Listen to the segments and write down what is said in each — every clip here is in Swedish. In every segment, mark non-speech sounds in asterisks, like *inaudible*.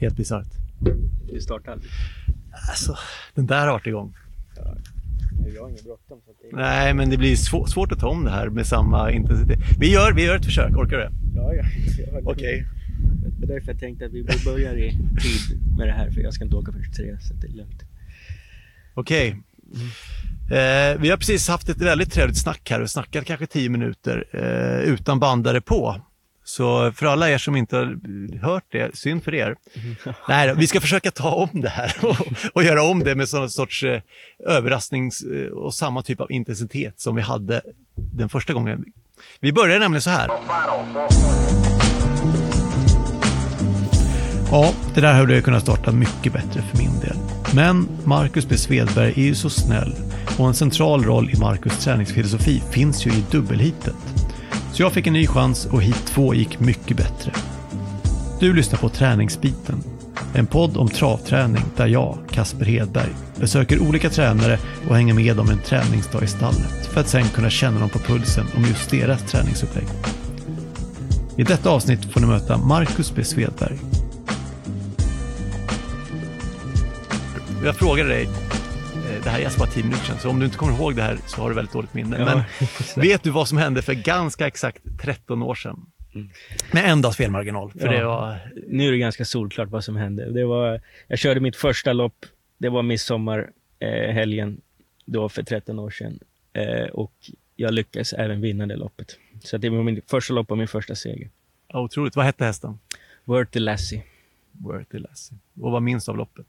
Helt bisarrt. Du startar aldrig? Alltså, den där har varit igång. Ja, jag har ingen bråttom. Är... Nej, men det blir svår, svårt att ta om det här med samma intensitet. Vi gör, vi gör ett försök, orkar du det? Ja, ja. Okej. Okay. Det är därför jag tänkte att vi börjar i tid med det här, för jag ska inte åka först tre, så det är lugnt. Okej. Okay. Eh, vi har precis haft ett väldigt trevligt snack här och snackat kanske tio minuter eh, utan bandare på. Så för alla er som inte har hört det, synd för er. *laughs* Nej, vi ska försöka ta om det här *laughs* och, och göra om det med sån sorts eh, överrasknings eh, och samma typ av intensitet som vi hade den första gången. Vi börjar nämligen så här. Ja, det där hade jag kunnat starta mycket bättre för min del. Men Marcus B. Svedberg är ju så snäll och en central roll i Marcus träningsfilosofi finns ju i dubbelhitet. Så jag fick en ny chans och hit två gick mycket bättre. Du lyssnar på Träningsbiten. En podd om travträning där jag, Kasper Hedberg, besöker olika tränare och hänger med dem en träningsdag i stallet för att sen kunna känna dem på pulsen om just deras träningsupplägg. I detta avsnitt får ni möta Marcus B. Svedberg. Jag frågade dig det här är alltså bara 10 minuter sedan, så om du inte kommer ihåg det här så har du väldigt dåligt minne. Ja, *laughs* Men vet du vad som hände för ganska exakt 13 år sedan? Mm. Med en dags felmarginal. För ja. det var... Nu är det ganska solklart vad som hände. Det var, jag körde mitt första lopp, det var midsommarhelgen eh, då för 13 år sedan. Eh, och jag lyckades även vinna det loppet. Så det var min första lopp och min första seger. Ja, otroligt. Vad hette hästen? Worthy Lassie. Worthy Lassie. Och vad minns du av loppet?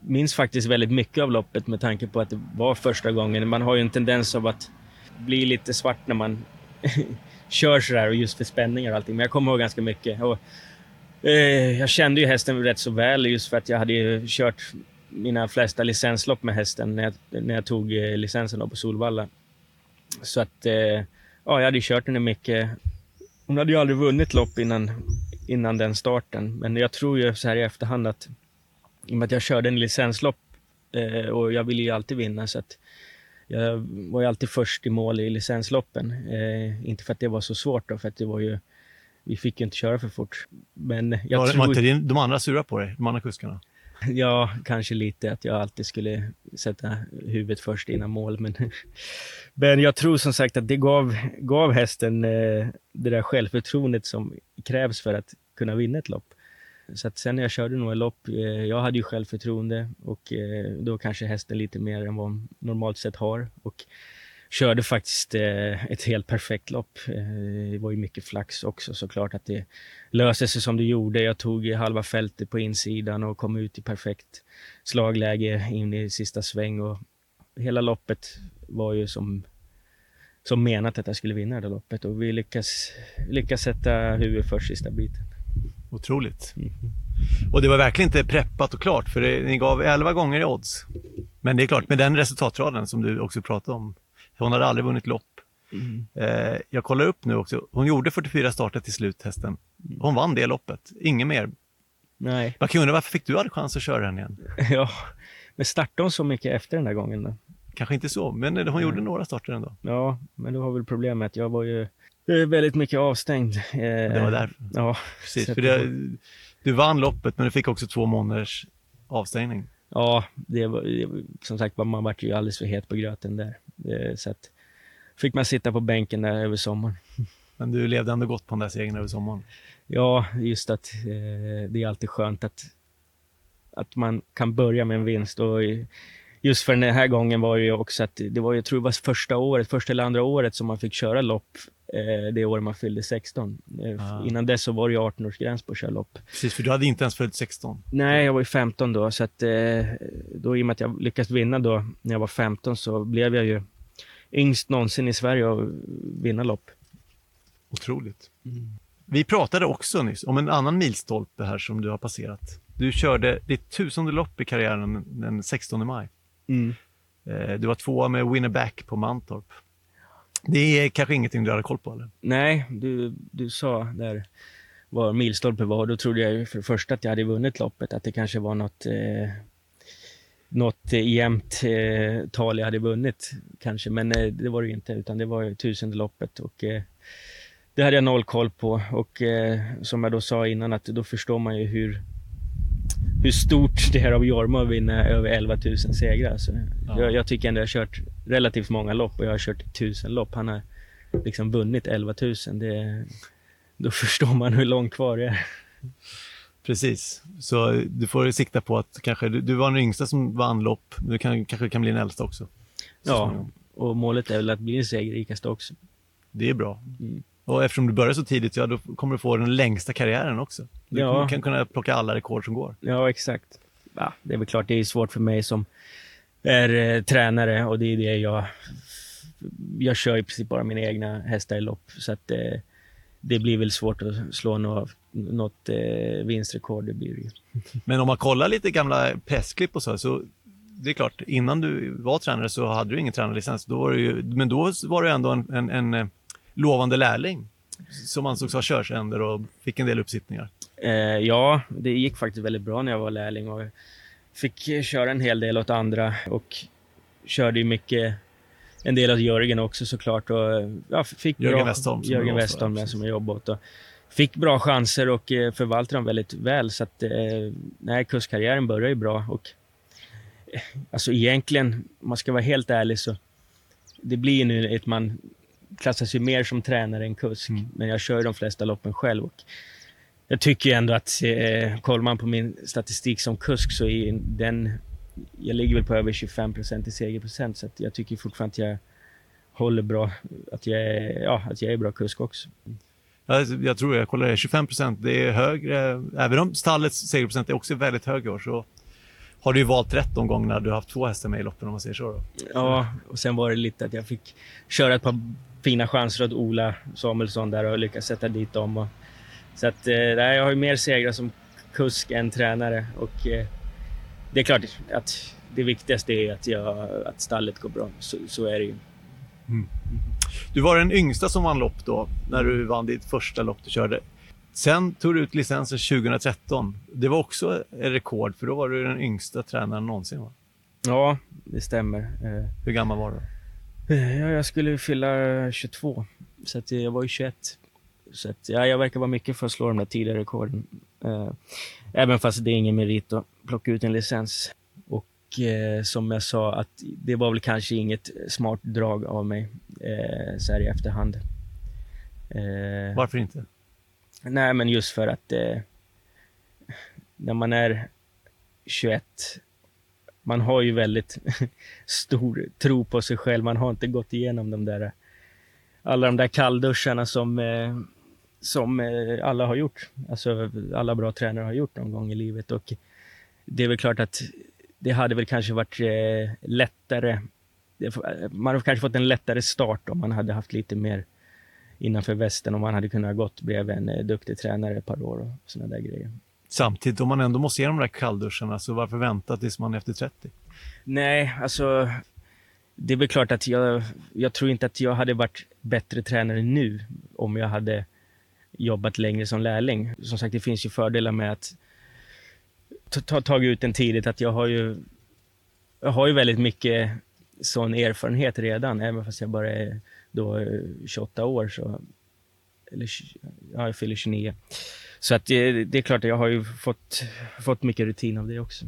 Minns faktiskt väldigt mycket av loppet med tanke på att det var första gången. Man har ju en tendens av att bli lite svart när man *laughs* kör sådär och just för spänningar och allting. Men jag kommer ihåg ganska mycket. Och, eh, jag kände ju hästen rätt så väl just för att jag hade ju kört mina flesta licenslopp med hästen när jag, när jag tog eh, licensen på Solvalla. Så att, eh, ja, jag hade ju kört henne mycket. Hon hade ju aldrig vunnit lopp innan, innan den starten, men jag tror ju så här i efterhand att i och med att jag körde en licenslopp eh, och jag ville ju alltid vinna så att jag var ju alltid först i mål i licensloppen. Eh, inte för att det var så svårt då, för att det var ju, vi fick ju inte köra för fort. Men jag var, tror... var inte din, de andra sura på dig, de andra kuskarna? *laughs* Ja, kanske lite att jag alltid skulle sätta huvudet först innan mål. Men, *laughs* men jag tror som sagt att det gav, gav hästen eh, det där självförtroendet som krävs för att kunna vinna ett lopp. Så att sen när jag körde några lopp, eh, jag hade ju självförtroende och eh, då kanske hästen lite mer än vad hon normalt sett har. Och körde faktiskt eh, ett helt perfekt lopp. Eh, det var ju mycket flax också såklart att det löste sig som det gjorde. Jag tog halva fältet på insidan och kom ut i perfekt slagläge in i sista sväng och hela loppet var ju som, som menat att jag skulle vinna det loppet och vi lyckas, lyckas sätta huvudet först sista biten. Otroligt. Mm. Och det var verkligen inte preppat och klart för det, ni gav 11 gånger i odds. Men det är klart, med den resultatraden som du också pratade om. Hon hade aldrig vunnit lopp. Mm. Eh, jag kollar upp nu också. Hon gjorde 44 starter till slut, hästen. Hon vann det loppet, inget mer. Nej. Man kan undra varför fick du aldrig chans att köra den igen? *laughs* ja, men startade hon så mycket efter den där gången då? Kanske inte så, men hon mm. gjorde några starter ändå. Ja, men då har väl problemet att jag var ju väldigt mycket avstängd. Det var därför? Ja. Precis, för det, du vann loppet men du fick också två månaders avstängning. Ja, det var, som sagt man vart ju alldeles för het på gröten där. Så att, fick man sitta på bänken där över sommaren. *laughs* Men du levde ändå gott på den där segern över sommaren? Ja, just att eh, det är alltid skönt att, att man kan börja med en vinst. Och just för den här gången var det ju också att det var, jag tror det var första året, första eller andra året som man fick köra lopp eh, det år man fyllde 16. Eh, ah. Innan dess så var det ju 18-årsgräns på att köra lopp. Precis, för du hade inte ens fyllt 16. Nej, jag var ju 15 då, så att eh, då i och med att jag lyckades vinna då när jag var 15 så blev jag ju yngst någonsin i Sverige att vinna lopp. Otroligt. Mm. Vi pratade också nyss om en annan milstolpe här som du har passerat. Du körde ditt tusende lopp i karriären den 16 maj. Mm. Eh, du var tvåa med Winnerback på Mantorp. Det är kanske ingenting du hade koll på eller? Nej, du, du sa där var milstolpe var. Då trodde jag för det första att jag hade vunnit loppet, att det kanske var något, eh, något eh, jämnt eh, tal jag hade vunnit kanske. Men eh, det var det inte, utan det var tusende loppet och eh, det hade jag noll koll på och eh, som jag då sa innan att då förstår man ju hur hur stort *laughs* det är av Jorma att vinna över 11 000 segrar. Så ja. jag, jag, tycker ändå jag har kört relativt många lopp och jag har kört 1000 lopp. Han har liksom vunnit 11 000. Det, då *laughs* förstår man hur långt kvar det är. Precis, så du får sikta på att kanske, du, du var den yngsta som vann lopp, du kan, kanske kan bli den äldsta också. Ja, och målet är väl att bli den segerrikaste också. Det är bra. Mm. Och eftersom du börjar så tidigt, ja då kommer du få den längsta karriären också. Du ja. kan kunna plocka alla rekord som går. Ja, exakt. Ja, det är väl klart, det är svårt för mig som är eh, tränare och det är det jag... Jag kör i princip bara mina egna hästar i lopp, så att eh, det blir väl svårt att slå något, något eh, vinstrekord, det blir det Men om man kollar lite gamla pressklipp och så, så det är klart, innan du var tränare så hade du ingen tränarlicens. Då var ju, men då var du ändå en, en, en eh, lovande lärling som ansågs ha körsänder och fick en del uppsittningar. Eh, ja, det gick faktiskt väldigt bra när jag var lärling och fick köra en hel del åt andra och körde ju mycket en del åt Jörgen också såklart. Och, ja, fick Jörgen bra, Westholm som Jörgen Westholm med som jag jobbat åt. Och fick bra chanser och eh, förvaltade dem väldigt väl. Så att, eh, nej, kuskkarriären började ju bra. Och, eh, alltså egentligen, om man ska vara helt ärlig så det blir nu ett man klassas ju mer som tränare än kusk, mm. men jag kör de flesta loppen själv. Och jag tycker ändå att, eh, kollar man på min statistik som kusk så är den, jag ligger väl på över 25% i segerprocent, så jag tycker fortfarande att jag håller bra, att jag är, ja, att jag är bra kusk också. Jag, jag tror jag kollar det, 25% det är högre, även om stallets segerprocent är också väldigt hög i år, så har du ju valt rätt de gångerna du har haft två hästar med i loppen om man säger så. Då. Ja, och sen var det lite att jag fick köra ett par fina chanser åt Ola Samuelsson där och lyckas sätta dit dem. Och, så att, eh, jag har ju mer segrar som kusk än tränare och eh, det är klart att det viktigaste är att, jag, att stallet går bra. Så, så är det ju. Mm. Du var den yngsta som vann lopp då, när du vann ditt första lopp du körde. Sen tog du ut licensen 2013. Det var också ett rekord, för då var du den yngsta tränaren någonsin va? Ja, det stämmer. Eh, Hur gammal var du? Ja, jag skulle fylla 22, så att jag var ju 21. Så att, ja, jag verkar vara mycket för att slå de där tidigare rekorden. Eh, även fast det är ingen merit att plocka ut en licens. Och eh, som jag sa, att det var väl kanske inget smart drag av mig eh, så här i efterhand. Varför inte? Nej, men just för att när man är 21 man har ju väldigt *laughs* stor tro på sig själv. Man har inte gått igenom de där, alla de där kallduscharna som, eh, som eh, alla har gjort. Alltså alla bra tränare har gjort någon gång i livet. Och det är väl klart att det hade väl kanske varit eh, lättare. Man hade kanske fått en lättare start om man hade haft lite mer innanför västen. Om man hade kunnat gått bredvid en duktig tränare ett par år och sådana där grejer. Samtidigt, om man ändå måste ge de där kallduscharna, så varför vänta tills man är efter 30? Nej, alltså det är väl klart att jag, jag tror inte att jag hade varit bättre tränare nu om jag hade jobbat längre som lärling. Som sagt, det finns ju fördelar med att ta, ta tag ut den tidigt. Att jag har ju, jag har ju väldigt mycket sån erfarenhet redan, även fast jag bara är då 28 år. Så, eller ja, jag fyller 29. Så att det, det, är klart att jag har ju fått, fått mycket rutin av det också.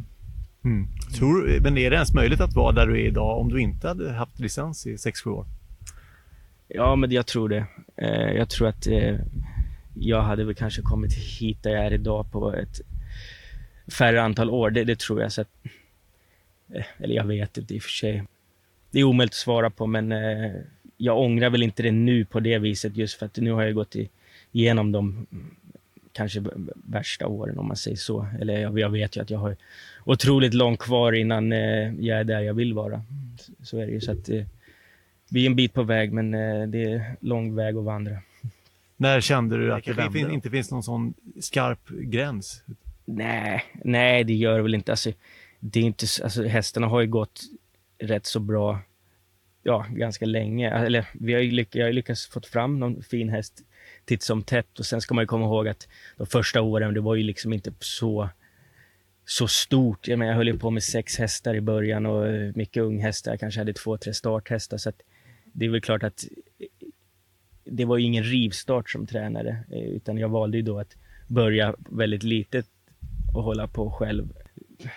Mm. Tror, men är det ens möjligt att vara där du är idag om du inte hade haft licens i 6-7 år? Ja, men jag tror det. Eh, jag tror att eh, jag hade väl kanske kommit hit där jag är idag på ett färre antal år. Det, det tror jag. Så att, eh, eller jag vet inte i och för sig. Det är omöjligt att svara på, men jag ångrar väl inte det nu på det viset just för att nu har jag gått igenom de kanske värsta åren om man säger så. Eller jag, jag vet ju att jag har otroligt långt kvar innan eh, jag är där jag vill vara. Så är det ju. Så att, eh, vi är en bit på väg, men eh, det är lång väg att vandra. När kände du att det fin inte finns någon sån skarp gräns? Nej, nej det gör det väl inte. Alltså, det är inte alltså, hästarna har ju gått rätt så bra ja, ganska länge. Eller, vi har ju lyck jag har lyckats få fram någon fin häst titt som tätt. Och sen ska man komma ihåg att de första åren, det var ju liksom inte så, så stort. Jag, menar, jag höll ju på med sex hästar i början och eh, mycket unghästar. Jag kanske hade två, tre starthästar. Så det är väl klart att eh, det var ju ingen rivstart som tränare, eh, utan jag valde ju då att börja väldigt litet och hålla på själv.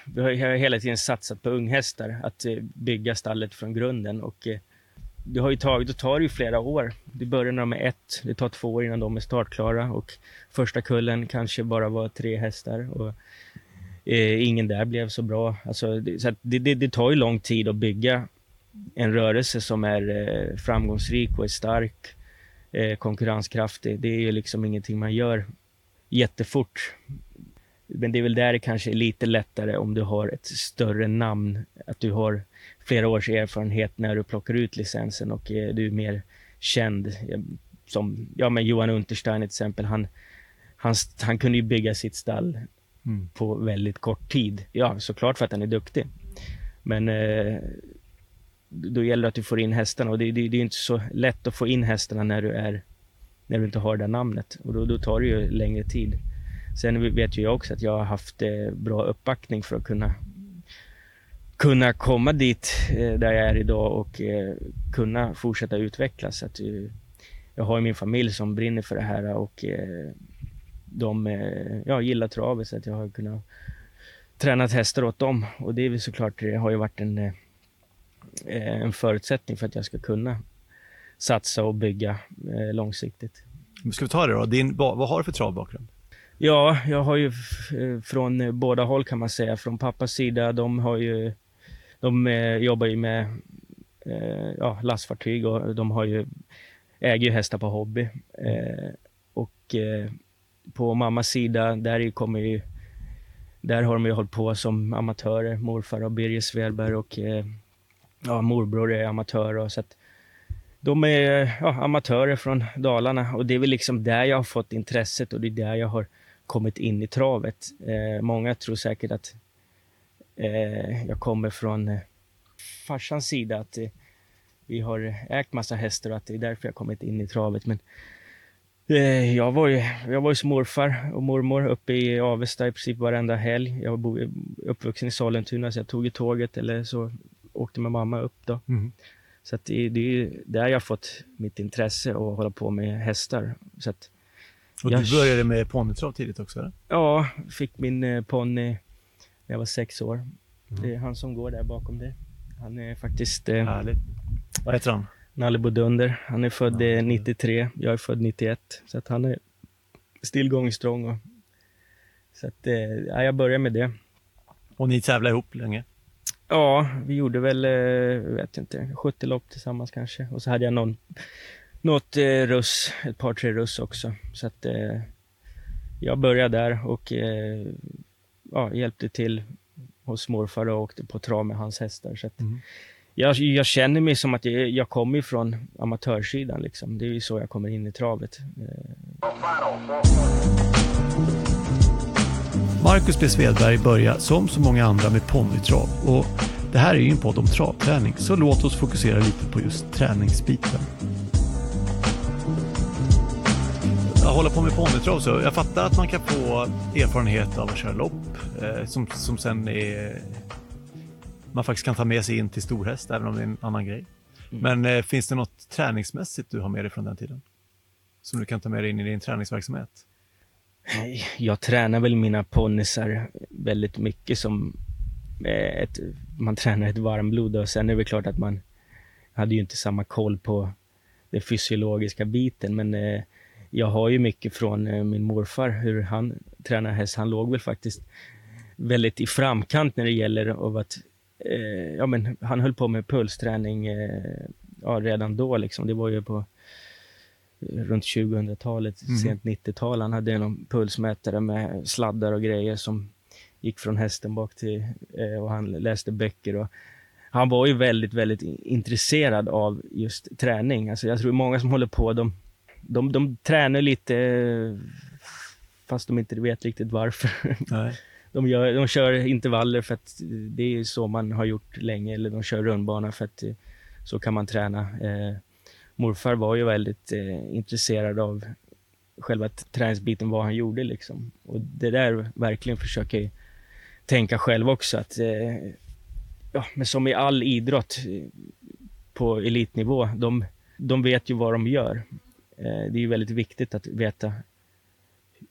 Vi har hela tiden satsat på unghästar, att bygga stallet från grunden och eh, det har ju tagit, då tar det ju flera år. Det börjar när de är ett, det tar två år innan de är startklara och första kullen kanske bara var tre hästar och eh, ingen där blev så bra. Alltså, det, så det, det, det, tar ju lång tid att bygga en rörelse som är eh, framgångsrik och är stark, eh, konkurrenskraftig. Det är ju liksom ingenting man gör jättefort. Men det är väl där det kanske är lite lättare om du har ett större namn, att du har flera års erfarenhet när du plockar ut licensen och eh, du är mer känd. Som ja, men Johan Unterstein till exempel, han, han, han kunde ju bygga sitt stall mm. på väldigt kort tid. Ja, såklart för att han är duktig. Men eh, då gäller det att du får in hästarna och det, det, det är inte så lätt att få in hästarna när du, är, när du inte har det namnet och då, då tar det ju längre tid. Sen vet ju jag också att jag har haft eh, bra uppbackning för att kunna kunna komma dit eh, där jag är idag och eh, kunna fortsätta utvecklas. Så att, eh, jag har min familj som brinner för det här och de ja, gillar travet så att jag har kunnat träna hästar åt dem och det är väl såklart, det har ju varit en, en förutsättning för att jag ska kunna satsa och bygga långsiktigt. Ska vi ta det då? Din, vad har du för travbakgrund? Ja, jag har ju från båda håll kan man säga. Från pappas sida, de har ju de eh, jobbar ju med eh, ja, lastfartyg och de har ju, äger ju hästar på hobby. Eh, och eh, på mammas sida, där kommer ju där har de ju hållit på som amatörer, morfar och Birger Svedberg och eh, ja, morbror är amatör. Och, så att de är ja, amatörer från Dalarna och det är väl liksom där jag har fått intresset och det är där jag har kommit in i travet. Eh, många tror säkert att Eh, jag kommer från eh, farsans sida att eh, vi har ägt massa hästar och att det är därför jag kommit in i travet. Men jag var ju, jag var ju som morfar och mormor uppe i Avesta i princip varenda helg. Jag var uppvuxen i Sollentuna så jag tog ju tåget eller så åkte med mamma upp då. Mm. Så att det, det är där jag fått mitt intresse att hålla på med hästar. Så att och du började med ponnytrav tidigt också? Eller? Ja, fick min ponny när jag var sex år. Mm. Det är han som går där bakom dig. Han är faktiskt... Eh, Härligt. Vad heter han? Nalle Bodunder. Han är född ja, 93, jag är född 91. Så att han är still going strong. Och, så att, eh, ja, jag börjar med det. Och ni tävlade ihop länge? Ja, vi gjorde väl, eh, vet inte, 70 lopp tillsammans kanske. Och så hade jag någon, något eh, russ, ett par tre russ också. Så att eh, jag började där och eh, ja, hjälpte till hos morfar och åkte på trav med hans hästar. Så mm. jag, jag, känner mig som att jag, jag kommer från amatörsidan. Liksom. Det är ju så jag kommer in i travet. Marcus B Svedberg börjar som så många andra med ponnytrav. Och det här är ju en podd om travträning, så låt oss fokusera lite på just träningsbiten. Jag håller på med ponnytrav så jag fattar att man kan få erfarenhet av att köra lopp eh, som, som sen är, man faktiskt kan ta med sig in till storhäst, även om det är en annan grej. Mm. Men eh, finns det något träningsmässigt du har med dig från den tiden? Som du kan ta med dig in i din träningsverksamhet? Jag tränar väl mina ponnysar väldigt mycket som eh, ett, man tränar ett varmblod och sen är det klart att man hade ju inte samma koll på den fysiologiska biten men eh, jag har ju mycket från eh, min morfar, hur han tränar häst. Han låg väl faktiskt väldigt i framkant när det gäller av att eh, ja, men han höll på med pulsträning eh, ja, redan då. Liksom. Det var ju på eh, runt 2000-talet, mm. sent 90-tal. Han hade någon pulsmätare med sladdar och grejer som gick från hästen bak till eh, och han läste böcker. Och, han var ju väldigt, väldigt intresserad av just träning. Alltså jag tror många som håller på, de, de, de tränar lite fast de inte vet riktigt varför. Nej. De, gör, de kör intervaller för att det är så man har gjort länge, eller de kör rundbana för att så kan man träna. Eh, morfar var ju väldigt eh, intresserad av själva träningsbiten, vad han gjorde liksom. Och det där verkligen försöker jag tänka själv också att, eh, ja, men som i all idrott eh, på elitnivå, de, de vet ju vad de gör. Eh, det är väldigt viktigt att veta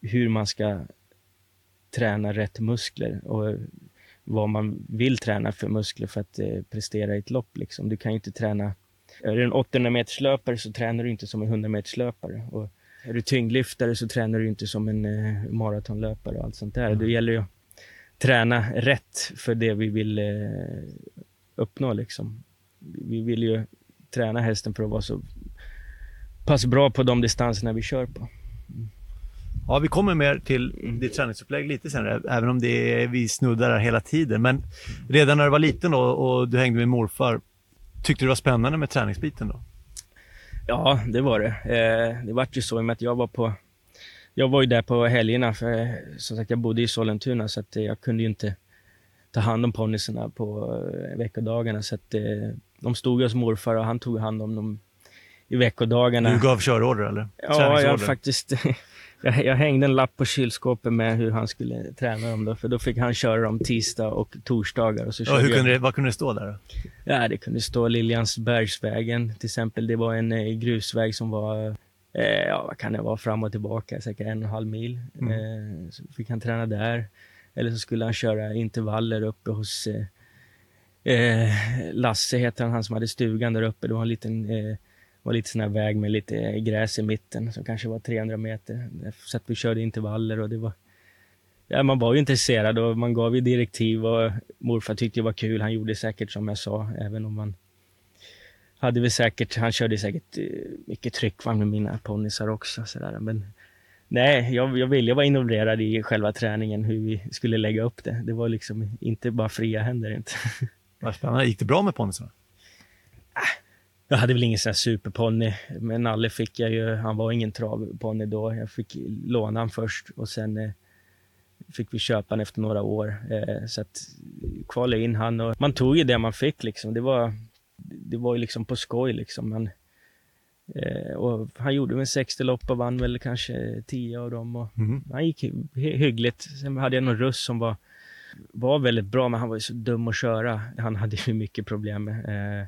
hur man ska träna rätt muskler och vad man vill träna för muskler för att eh, prestera i ett lopp. Liksom. Du kan ju inte träna... Är du en 800 meters löpare så tränar du inte som en 100 meters löpare. Och är du tyngdlyftare så tränar du inte som en eh, maratonlöpare och allt sånt där. Mm. Det gäller ju att träna rätt för det vi vill uppnå. Liksom. Vi vill ju träna hästen för att vara så pass bra på de distanserna vi kör på. Ja, vi kommer mer till ditt träningsupplägg lite senare, även om det är, vi snuddar där hela tiden. Men redan när du var liten då, och du hängde med morfar, tyckte du det var spännande med träningsbiten då? Ja, det var det. Eh, det var ju så i och med att jag var på... Jag var ju där på helgerna, för som sagt jag bodde i Sollentuna så att jag kunde ju inte ta hand om ponnyerna på eh, veckodagarna. Så att eh, de stod hos morfar och han tog hand om dem i veckodagarna. Du gav körorder eller? Ja, jag faktiskt... *laughs* Jag, jag, hängde en lapp på kylskåpet med hur han skulle träna dem då, för då fick han köra dem tisdag och torsdagar. Och så ja, hur kunde det, vad kunde det stå där då? Ja, det kunde stå Liljansbergsvägen till exempel. Det var en eh, grusväg som var, eh, ja vad kan det vara, fram och tillbaka, säkert en och en halv mil. Mm. Eh, så fick han träna där. Eller så skulle han köra intervaller uppe hos eh, eh Lasse, heter han, han som hade stugan där uppe. Det var en liten eh, var lite sån här väg med lite gräs i mitten som kanske var 300 meter. Så att vi körde intervaller och det var... Ja, man var ju intresserad och man gav ju direktiv och morfar tyckte det var kul. Han gjorde säkert som jag sa, även om man hade väl säkert, han körde säkert eh, mycket tryckvagn med mina ponnyer också. Sådär. Men nej, jag, jag ville vara involverad i själva träningen, hur vi skulle lägga upp det. Det var liksom inte bara fria händer inte. Vad spännande. Gick det bra med ponnyerna? Jag hade väl ingen sån här superponny, men Nalle fick jag ju. Han var ingen travponny då. Jag fick låna han först och sen eh, fick vi köpa han efter några år. Eh, så att kvala in han och man tog ju det man fick liksom. Det var, det var ju liksom på skoj liksom. Man, eh, och han gjorde väl 60 lopp och vann väl kanske 10 av dem. Och mm. Han gick hy hyggligt. Sen hade jag någon russ som var, var väldigt bra, men han var ju så dum att köra. Han hade ju mycket problem. Eh,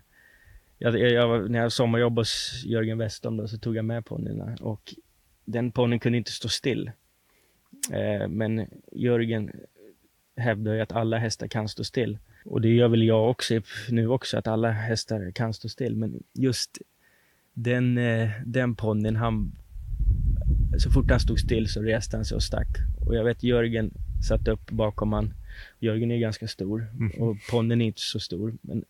jag, jag, när jag sommarjobbade hos Jörgen Westholm då, så tog jag med ponnyerna och den ponnyn kunde inte stå still. Eh, men Jörgen hävdar ju att alla hästar kan stå still. Och det gör väl jag också nu också, att alla hästar kan stå still. Men just den, eh, den ponnyn, han... Så fort han stod still så reste han sig och stack. Och jag vet Jörgen satt upp bakom han. Jörgen är ganska stor mm. och ponnyn är inte så stor. Men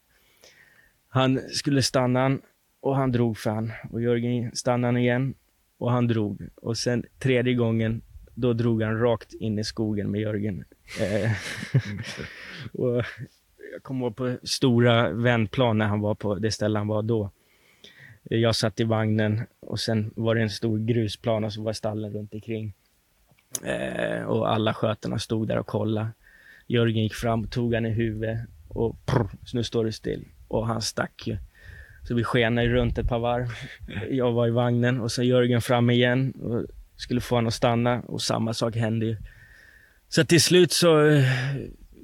han skulle stanna och han drog fan. Och Jörgen stannade igen och han drog. Och sen tredje gången, då drog han rakt in i skogen med Jörgen. Eh, *laughs* och jag kommer ihåg på stora vändplan när han var på det ställe han var då. Jag satt i vagnen och sen var det en stor grusplan och så var stallen runt omkring. Eh, och alla skötarna stod där och kollade. Jörgen gick fram, tog han i huvudet och prr, så nu står det still och han stack ju. Så vi skenade runt ett par varv. Jag var i vagnen och så Jörgen fram igen och skulle få honom att stanna och samma sak hände ju. Så till slut så eh,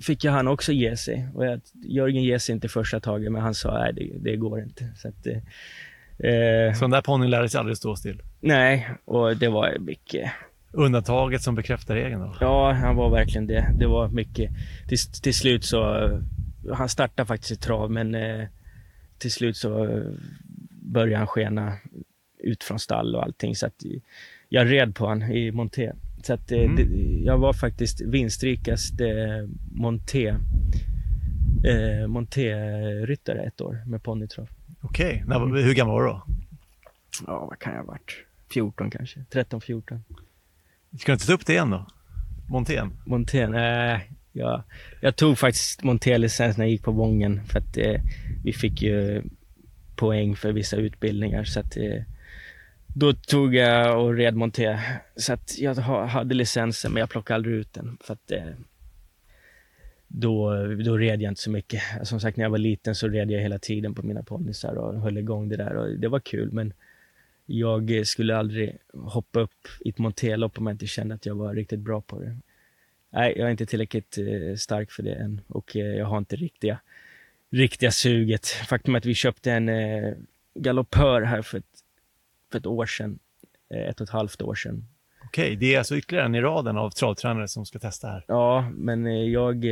fick jag han också ge sig. Och jag, Jörgen ger sig inte första taget, men han sa nej, det, det går inte. Så, att, eh, eh så den där ponnyn lärde sig aldrig stå still? Nej, och det var mycket... Undantaget som bekräftar regeln då? Ja, han var verkligen det. Det var mycket... Till, till slut så han startade faktiskt i trav, men eh, till slut så eh, började han skena ut från stall och allting. Så att jag red på han i monté. Så att, eh, mm. det, jag var faktiskt vinstrikast eh, monté, eh, montéryttare ett år med ponnytrav. Okej, okay. mm. hur gammal var du då? Ja, vad kan jag ha varit? 14 kanske, 13, 14. Ska du inte ta upp det igen då? Montén? Montén? Nej, jag, jag tog faktiskt monterlicens när jag gick på Vången för att eh, vi fick ju poäng för vissa utbildningar. Så att, eh, då tog jag och red monté. Så att jag hade licensen men jag plockade aldrig ut den. För att, eh, då, då red jag inte så mycket. Som sagt, när jag var liten så red jag hela tiden på mina ponnyer och höll igång det där. Och det var kul, men jag skulle aldrig hoppa upp i ett montélopp om jag inte kände att jag var riktigt bra på det nej, jag är inte tillräckligt eh, stark för det än och eh, jag har inte riktiga, riktiga suget. Faktum är att vi köpte en eh, galoppör här för ett, för ett år sedan ett och ett halvt år sedan. Okej, det är alltså ytterligare en i raden av travtränare som ska testa här. Ja, men jag,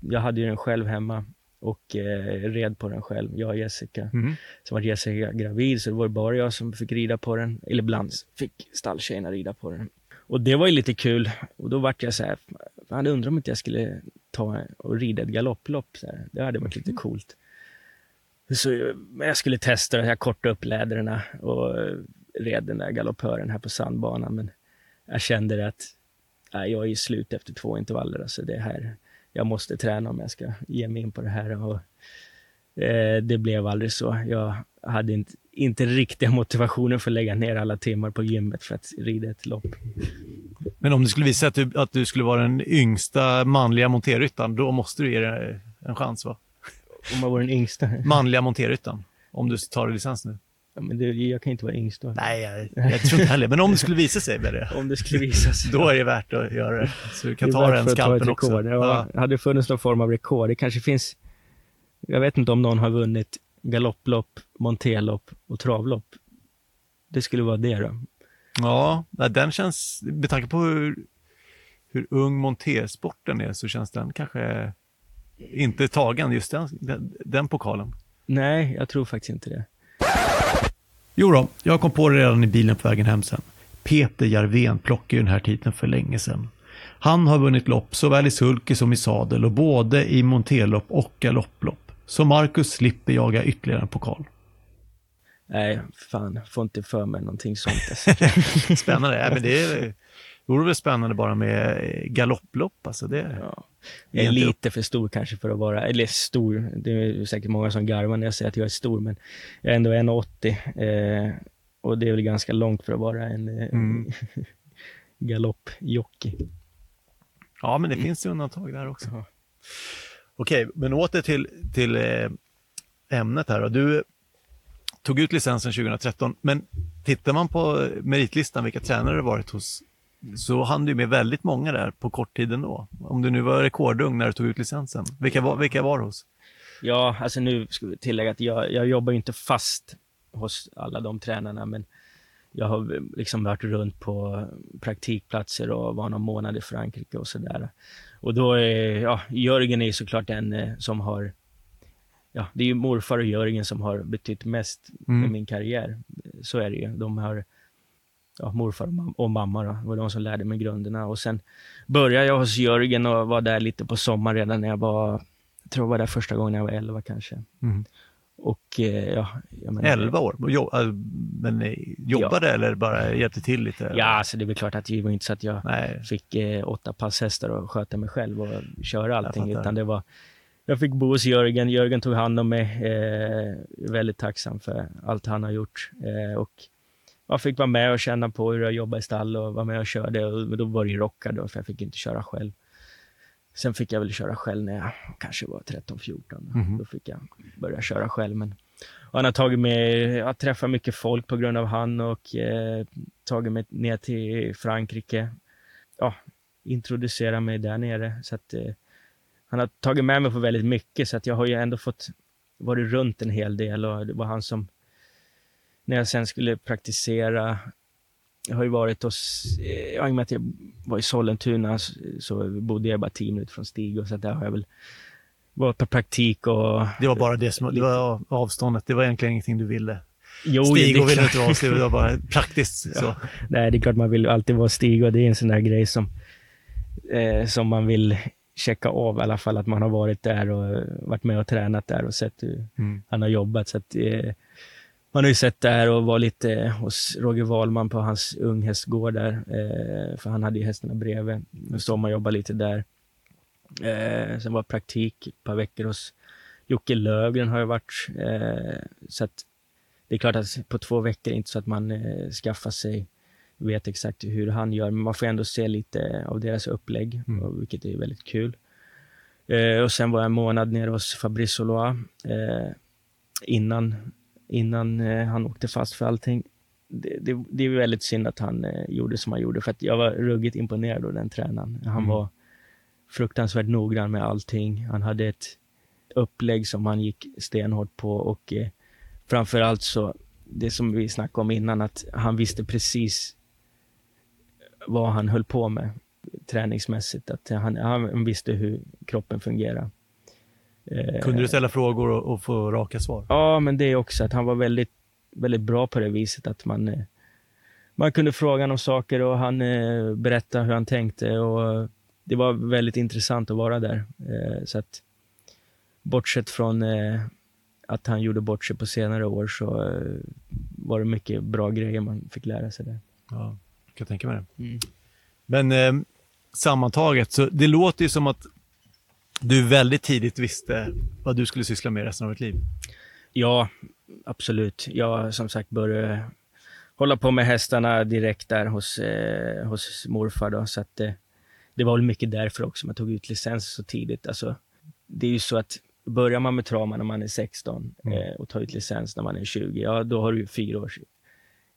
jag hade ju den själv hemma och eh, red på den själv, jag och Jessica. Mhm. Så var Jessica gravid, så det var bara jag som fick rida på den. Eller ibland fick stalltjejerna rida på den. Och det var ju lite kul. Och då vart jag så här, jag hade undrat om inte jag skulle ta och rida ett galopplopp. Så här. Det hade varit lite coolt. Så jag skulle testa det, jag kortade upp läderna och red den där galoppören här på sandbanan. Men jag kände att nej, jag är slut efter två intervaller. Alltså det här, jag måste träna om jag ska ge mig in på det här. Och, eh, det blev aldrig så. Jag hade inte, inte riktiga motivationen för att lägga ner alla timmar på gymmet för att rida ett lopp. Men om det skulle visa att du, att du skulle vara den yngsta manliga monterryttaren, då måste du ge det en chans va? Om man var den yngsta. Manliga monterryttaren, om du tar licens nu. Ja, men det, jag kan inte vara yngst då. Nej, jag, jag tror inte heller. Men om det skulle visa sig med det, Om det skulle visa sig. då är det värt att göra det. Så du kan ta den skalpen också. rekord. Ja, Hade det funnits någon form av rekord. Det kanske finns... Jag vet inte om någon har vunnit galopplopp, monterlopp och travlopp. Det skulle vara det då. Ja, den känns, med tanke på hur, hur ung montersporten är, så känns den kanske inte tagen, just den, den, den pokalen. Nej, jag tror faktiskt inte det. Jo då, jag kom på det redan i bilen på vägen hem sen. Peter Järven plockade ju den här titeln för länge sedan. Han har vunnit lopp såväl i sulky som i sadel och både i monterlopp och galopplopp. Så Marcus slipper jaga ytterligare en pokal. Nej, fan, får inte för mig någonting sånt. Alltså. *laughs* Spännande. ja, men det är, vore väl spännande bara med galopplopp. Alltså det, Ja. Jag är lite för stor kanske för att vara, eller stor, det är säkert många som garvar när jag säger att jag är stor, men jag är ändå 1,80 eh, och det är väl ganska långt för att vara en eh, Mm. *laughs* galoppjockey. Ja, men det finns ju undantag där också. Ja. Okej, men åter till, till eh, ämnet här. Då. Du tog ut licensen 2013, men tittar man på eh, meritlistan vilka tränare du varit hos så hann du med väldigt många där på kort tid ändå. Om du nu var rekordung när du tog ut licensen. Vilka var, vilka var du hos? Ja, alltså nu ska vi tillägga att jag, jag jobbar ju inte fast hos alla de tränarna, men jag har liksom varit runt på praktikplatser och var någon månad i Frankrike och sådär. Och då är, ja, Jörgen är såklart den eh, som har, ja, det är ju morfar och Jörgen som har betytt mest Mm. i min karriär. Så är det ju. De har, ja, morfar och, mam- och mamma då, var de som lärde mig grunderna. Och sen började jag hos Jörgen och var där lite på sommaren redan när jag var, jag tror jag var där första gången när jag var 11 kanske. Mm. Och eh, ja, menar, 11 år? Äh, men eh, jobbade eller bara hjälpte till lite? Ja, alltså det är väl klart att det var inte så att jag Nej, fick eh, åtta passhästar och sköta mig själv och köra allting, utan det var jag fick bo hos Jörgen, Jörgen tog hand om mig, eh, väldigt tacksam för allt han har gjort. Eh, och jag fick vara med och känna på hur jag jobbade i stall och vara med och körde. Och då var det ju rockad för jag fick inte köra själv. Sen fick jag väl köra själv när jag kanske var 13-14. Mhm. Då fick jag börja köra själv. Men han har tagit mig, jag har träffat mycket folk på grund av han och eh, tagit mig ner till Frankrike. Ja, introducera mig där nere. Så att, eh, han har tagit med mig på väldigt mycket, så att jag har ju ändå fått varit runt en hel del och det var han som, när jag sen skulle praktisera, jag har ju varit hos, eh, ja, i och med att jag var i Sollentuna så, bodde jag bara tio minuter från Stig och så där har jag väl varit på praktik och... det var bara det som det var avståndet. Det var egentligen ingenting du ville. Jo, Stig och ville inte vara hos det var bara praktiskt *laughs* så. Nej, det är klart man vill alltid vara Stig och det är en sån där grej som, eh, som man vill checka av i alla fall, att man har varit där och varit med och tränat där och sett hur Mm. han har jobbat. Så att, eh, man har ju sett där och var lite hos Roger Wahlman på hans unghästgård där, eh, för han hade ju hästarna bredvid. Sommarjobbade lite där. Eh, sen var praktik ett par veckor hos Jocke Lövgren har jag varit. Eh, så att det är klart att på två veckor är det inte så att man eh, skaffar sig, vet exakt hur han gör, men man får ändå se lite av deras upplägg, Mm. och, vilket är väldigt kul. Eh, och sen var jag en månad nere hos Fabrice Solois eh, innan, innan eh, han åkte fast för allting. Det, det, det är väldigt synd att han eh, gjorde som han gjorde, för jag var ruggigt imponerad av den tränaren. Han Mm. var fruktansvärt noggrann med allting. Han hade ett upplägg som han gick stenhårt på och eh, framför allt så det som vi snackade om innan, att han visste precis vad han höll på med träningsmässigt. Att han, han visste hur kroppen fungerar. Kunde du ställa frågor och, och, få raka svar? Ja, men det är också att han var väldigt, väldigt bra på det viset att man, eh, man kunde fråga honom saker och han eh, berättade hur han tänkte och det var väldigt intressant att vara där. Eh, så att bortsett från eh, att han gjorde bort sig på senare år så eh, var det mycket bra grejer man fick lära sig där. Ja, jag kan tänka mig det. Mm. Men eh, sammantaget, så det låter ju som att du väldigt tidigt visste vad du skulle syssla med resten av ditt liv. Ja, absolut. Jag som sagt började hålla på med hästarna direkt där hos, eh, hos morfar. Då, så att, eh, det var väl mycket därför också man tog ut licens så tidigt. Alltså, det är ju så att börjar man med trav när man är 16 mm. eh, och tar ut licens när man är 20, ja då har du fyra års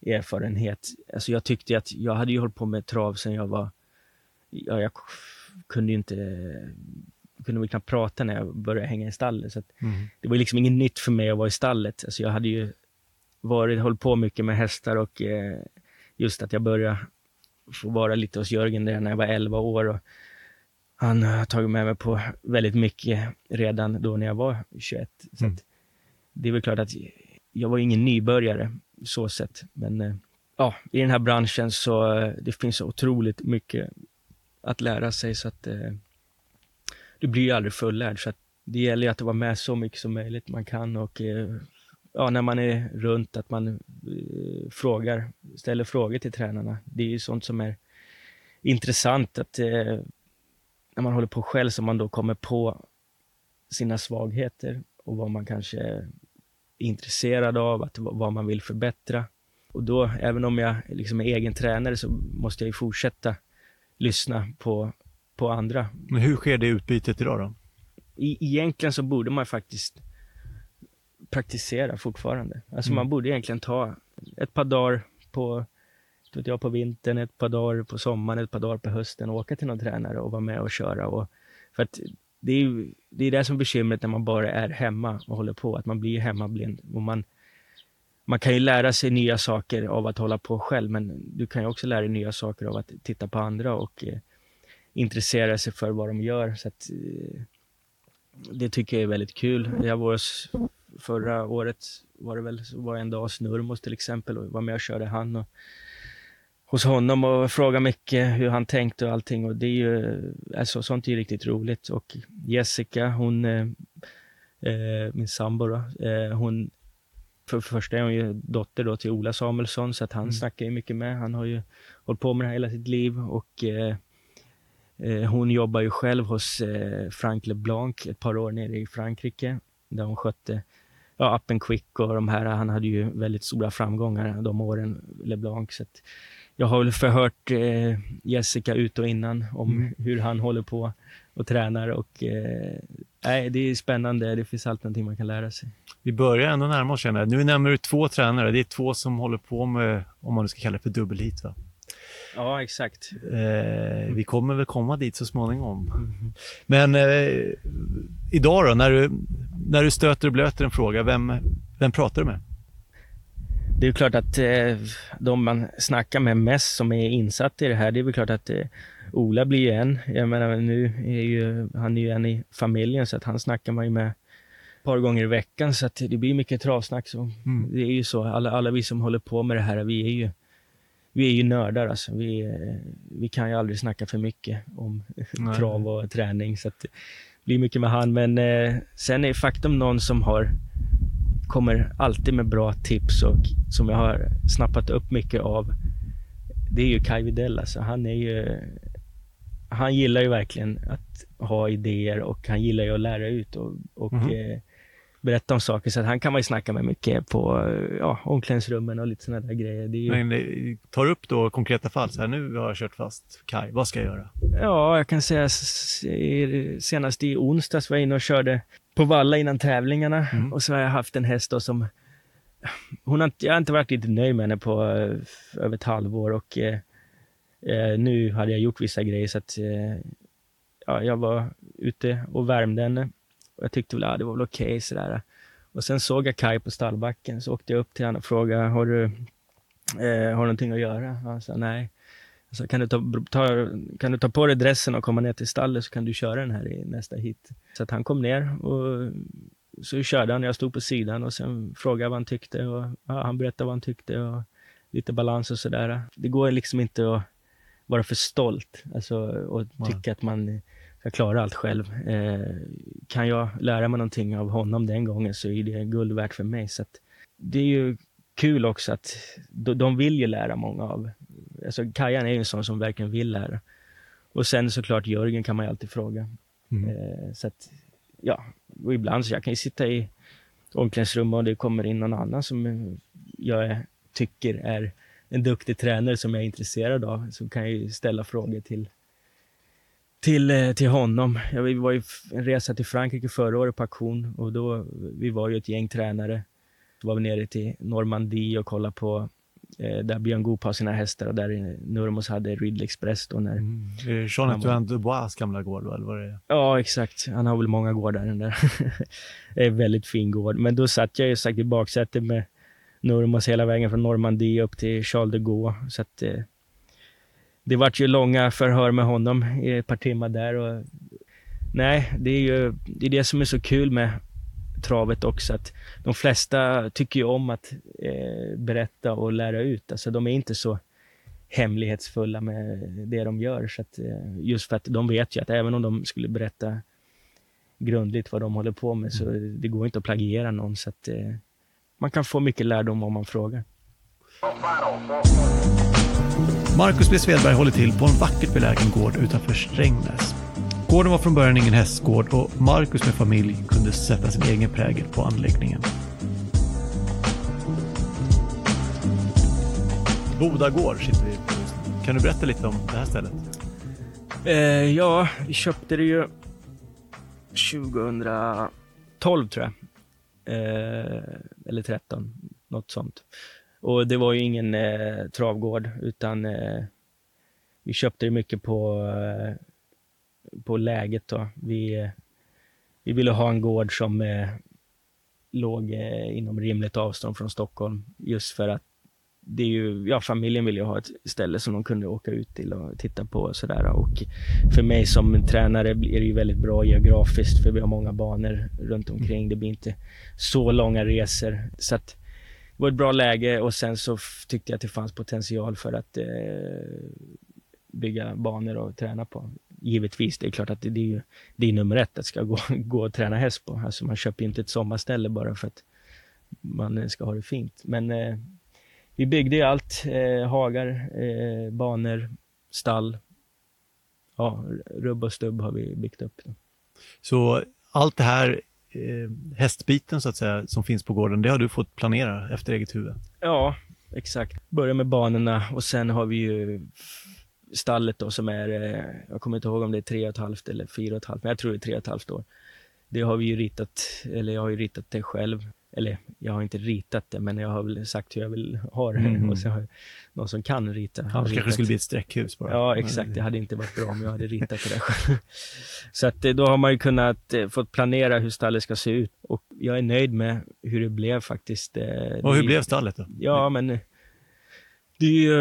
erfarenhet. Alltså jag tyckte att jag hade ju hållit på med trav sedan jag var, ja, jag kunde ju inte kunde väl knappt prata när jag började hänga i stallet. Så mm. Det var liksom inget nytt för mig att vara i stallet. Alltså jag hade ju varit, hållit på mycket med hästar och eh, just att jag började få vara lite hos Jörgen där när jag var 11 år. Och han har tagit med mig på väldigt mycket redan då när jag var 21. Så mm. det är väl klart att jag var ingen nybörjare så sett. Men eh, ja, i den här branschen så eh, det finns otroligt mycket att lära sig så att eh, du blir ju aldrig fullärd. Så att det gäller ju att vara med så mycket som möjligt man kan och eh, ja, när man är runt att man eh, frågar, ställer frågor till tränarna. Det är ju sånt som är intressant att eh, när man håller på själv så man då kommer på sina svagheter och vad man kanske är intresserad av, att, vad man vill förbättra. Och då, även om jag liksom är egen tränare, så måste jag ju fortsätta lyssna på på andra. Men hur sker det utbytet idag då? I, egentligen så borde man faktiskt praktisera fortfarande. Alltså mm. man borde egentligen ta ett par dagar på, vet jag, på vintern, ett par dagar på sommaren, ett par dagar på hösten och åka till någon tränare och vara med och köra. Och, för att det är ju det, är det som är bekymret när man bara är hemma och håller på, att man blir hemmablind. Och man, man kan ju lära sig nya saker av att hålla på själv, men du kan ju också lära dig nya saker av att titta på andra och eh, intresserar sig för vad de gör. Så att, eh, det tycker jag är väldigt kul. Jag var förra året var det väl, var en dag hos Nurmos till exempel och var med och körde han och, hos honom och frågade mycket hur han tänkte och allting och det är ju, alltså sånt är ju riktigt roligt och Jessica, hon, eh, eh min sambo då, eh, hon, för det första är hon ju dotter då till Ola Samuelsson så att han mm. snackar ju mycket med, han har ju hållit på med det här hela sitt liv och Eh, hon jobbar ju själv hos eh, Frank LeBlanc ett par år nere i Frankrike, där hon skötte ja, and Quick och de här. Han hade ju väldigt stora framgångar de åren, LeBlanc. Så jag har väl förhört eh, Jessica ut och innan om mm. hur han håller på och tränar och eh, det är spännande. Det finns alltid någonting man kan lära sig. Vi börjar ändå närma oss känner jag. Nu nämner du två tränare. Det är två som håller på med, om man nu ska kalla det för dubbelhit va? Ja, exakt. Eh, vi kommer väl komma dit så småningom. Mm. Men eh, idag då, när du, när du stöter och blöter en fråga, vem, vem pratar du med? Det är klart att eh, de man snackar med mest som är insatta i det här, det är väl klart att eh, Ola blir en. Jag menar, nu är ju, han är ju en i familjen så att han snackar man ju med ett par gånger i veckan så att det blir mycket travsnack. Så mm. Det är ju så, alla, alla vi som håller på med det här, vi är ju vi är ju nördar alltså. Vi, eh, vi kan ju aldrig snacka för mycket om *laughs* Nej. trav och träning. Så det blir mycket med han. Men eh, sen är faktum någon som har kommer alltid med bra tips och som jag har snappat upp mycket av. Det är ju Kai Widell alltså. Han är ju han gillar ju verkligen att ha idéer och han gillar ju att lära ut och, och mm -hmm. eh, berätta om saker. Så att han kan man ju snacka med mycket på ja, omklädningsrummen och lite sådana där grejer. Ju... Men eh, tar upp då konkreta fall, så här nu har jag kört fast Kai, vad ska jag göra? Ja, jag kan säga senast i onsdags var jag inne och körde på valla innan tävlingarna mm. och så har jag haft en häst då som hon har, jag har inte varit riktigt nöjd med henne på uh, över ett halvår och uh, nu hade jag gjort vissa grejer så att uh, ja, jag var ute och värmde henne och jag tyckte väl att ja, det var väl okej okay, sådär. Och sen såg jag Kai på stallbacken, så åkte jag upp till honom och frågade, har du, eh, har du någonting att göra? Han sa nej. Så kan, du ta, ta, kan du ta på dig dressen och komma ner till stallet så kan du köra den här i nästa hit. Så att han kom ner och så körde han, jag stod på sidan och sen frågade jag vad han tyckte och ja, han berättade vad han tyckte och lite balans och sådär. Det går liksom inte att vara för stolt alltså, och tycka att man ska klara allt själv. Eh, kan jag lära mig någonting av honom den gången så är det guld värt för mig. Så det är ju kul också att de vill ju lära många av. Alltså Kajan är ju en sån som verkligen vill lära. Och sen såklart Jörgen kan man ju alltid fråga. Mm. Eh, så att, ja, och ibland så jag kan ju sitta i omklädningsrummet och det kommer in någon annan som jag tycker är en duktig tränare som jag är intresserad av. Så kan jag ju ställa frågor till, till, eh, till honom. Jag var ju en resa till Frankrike förra året på auktion och då, vi var ju ett gäng tränare. Då var vi nere till Normandie och kollade på eh, där Björn Goop har sina hästar och där Nurmos hade Ridley Express då när... Mm. Jean-Antoine Dubois gamla gård eller vad det? Ja, exakt. Han har väl många gårdar den där. *laughs* det är en väldigt fin gård. Men då satt jag ju sagt i baksätet med Nurmos hela vägen från Normandie upp till Charles de Gaulle. Så att, eh, det vart ju långa förhör med honom i ett par timmar där. Och, nej, det är ju det, är det som är så kul med travet också, att de flesta tycker ju om att eh, berätta och lära ut. Alltså de är inte så hemlighetsfulla med det de gör. Så att, eh, just för att de vet ju att även om de skulle berätta grundligt vad de håller på med, så mm. det går inte att plagiera någon. Så att, eh, man kan få mycket lärdom om man frågar. Marcus B. Svedberg håller till på en vackert belägen gård utanför Strängnäs. Gården var från början ingen hästgård och Marcus med familj kunde sätta sin egen prägel på anläggningen. Boda gård sitter vi på just nu. Kan du berätta lite om det här stället? Eh, ja, vi köpte det ju 2012 tror jag. Eh, eller 13, något sånt. Och det var ju ingen eh, travgård utan eh, vi köpte det mycket på, eh, på läget då. Vi, eh, vi ville ha en gård som eh, låg eh, inom rimligt avstånd från Stockholm just för att det är ju, ja, familjen ville ju ha ett ställe som de kunde åka ut till och titta på och sådär. Och för mig som tränare är det ju väldigt bra geografiskt för vi har många banor runt omkring. Det blir inte så långa resor. Så att det var ett bra läge och sen så tyckte jag att det fanns potential för att eh, bygga banor och träna på. Givetvis, det är klart att det, det är, ju, det är nummer ett att ska gå, *laughs* gå och träna häst på. Alltså man köper ju inte ett sommarställe bara för att man eh, ska ha det fint. Men eh, vi byggde ju allt. Eh, hagar, eh, banor, stall. Ja, rubb och stubb har vi byggt upp. Då. Så allt det här Eh, hästbiten så att säga som finns på gården, det har du fått planera efter eget huvud? Ja, exakt. Börja med banorna och sen har vi ju stallet då som är, eh, jag kommer inte ihåg om det är tre och ett halvt eller fyra och ett halvt, men jag tror det är tre och ett halvt år. Det har vi ju ritat, eller jag har ju ritat det själv eller jag har inte ritat det, men jag har väl sagt hur jag vill ha det. Mm. Och så har någon som kan rita. Ja, det kanske skulle bli ett sträckhus bara. Ja, exakt. Det hade inte varit bra om jag hade ritat det där själv. *laughs* Så att eh, då har man ju kunnat eh, få planera hur stallet ska se ut. Och jag är nöjd med hur det blev faktiskt. Eh, och hur blev stallet då? Ja, men det är ju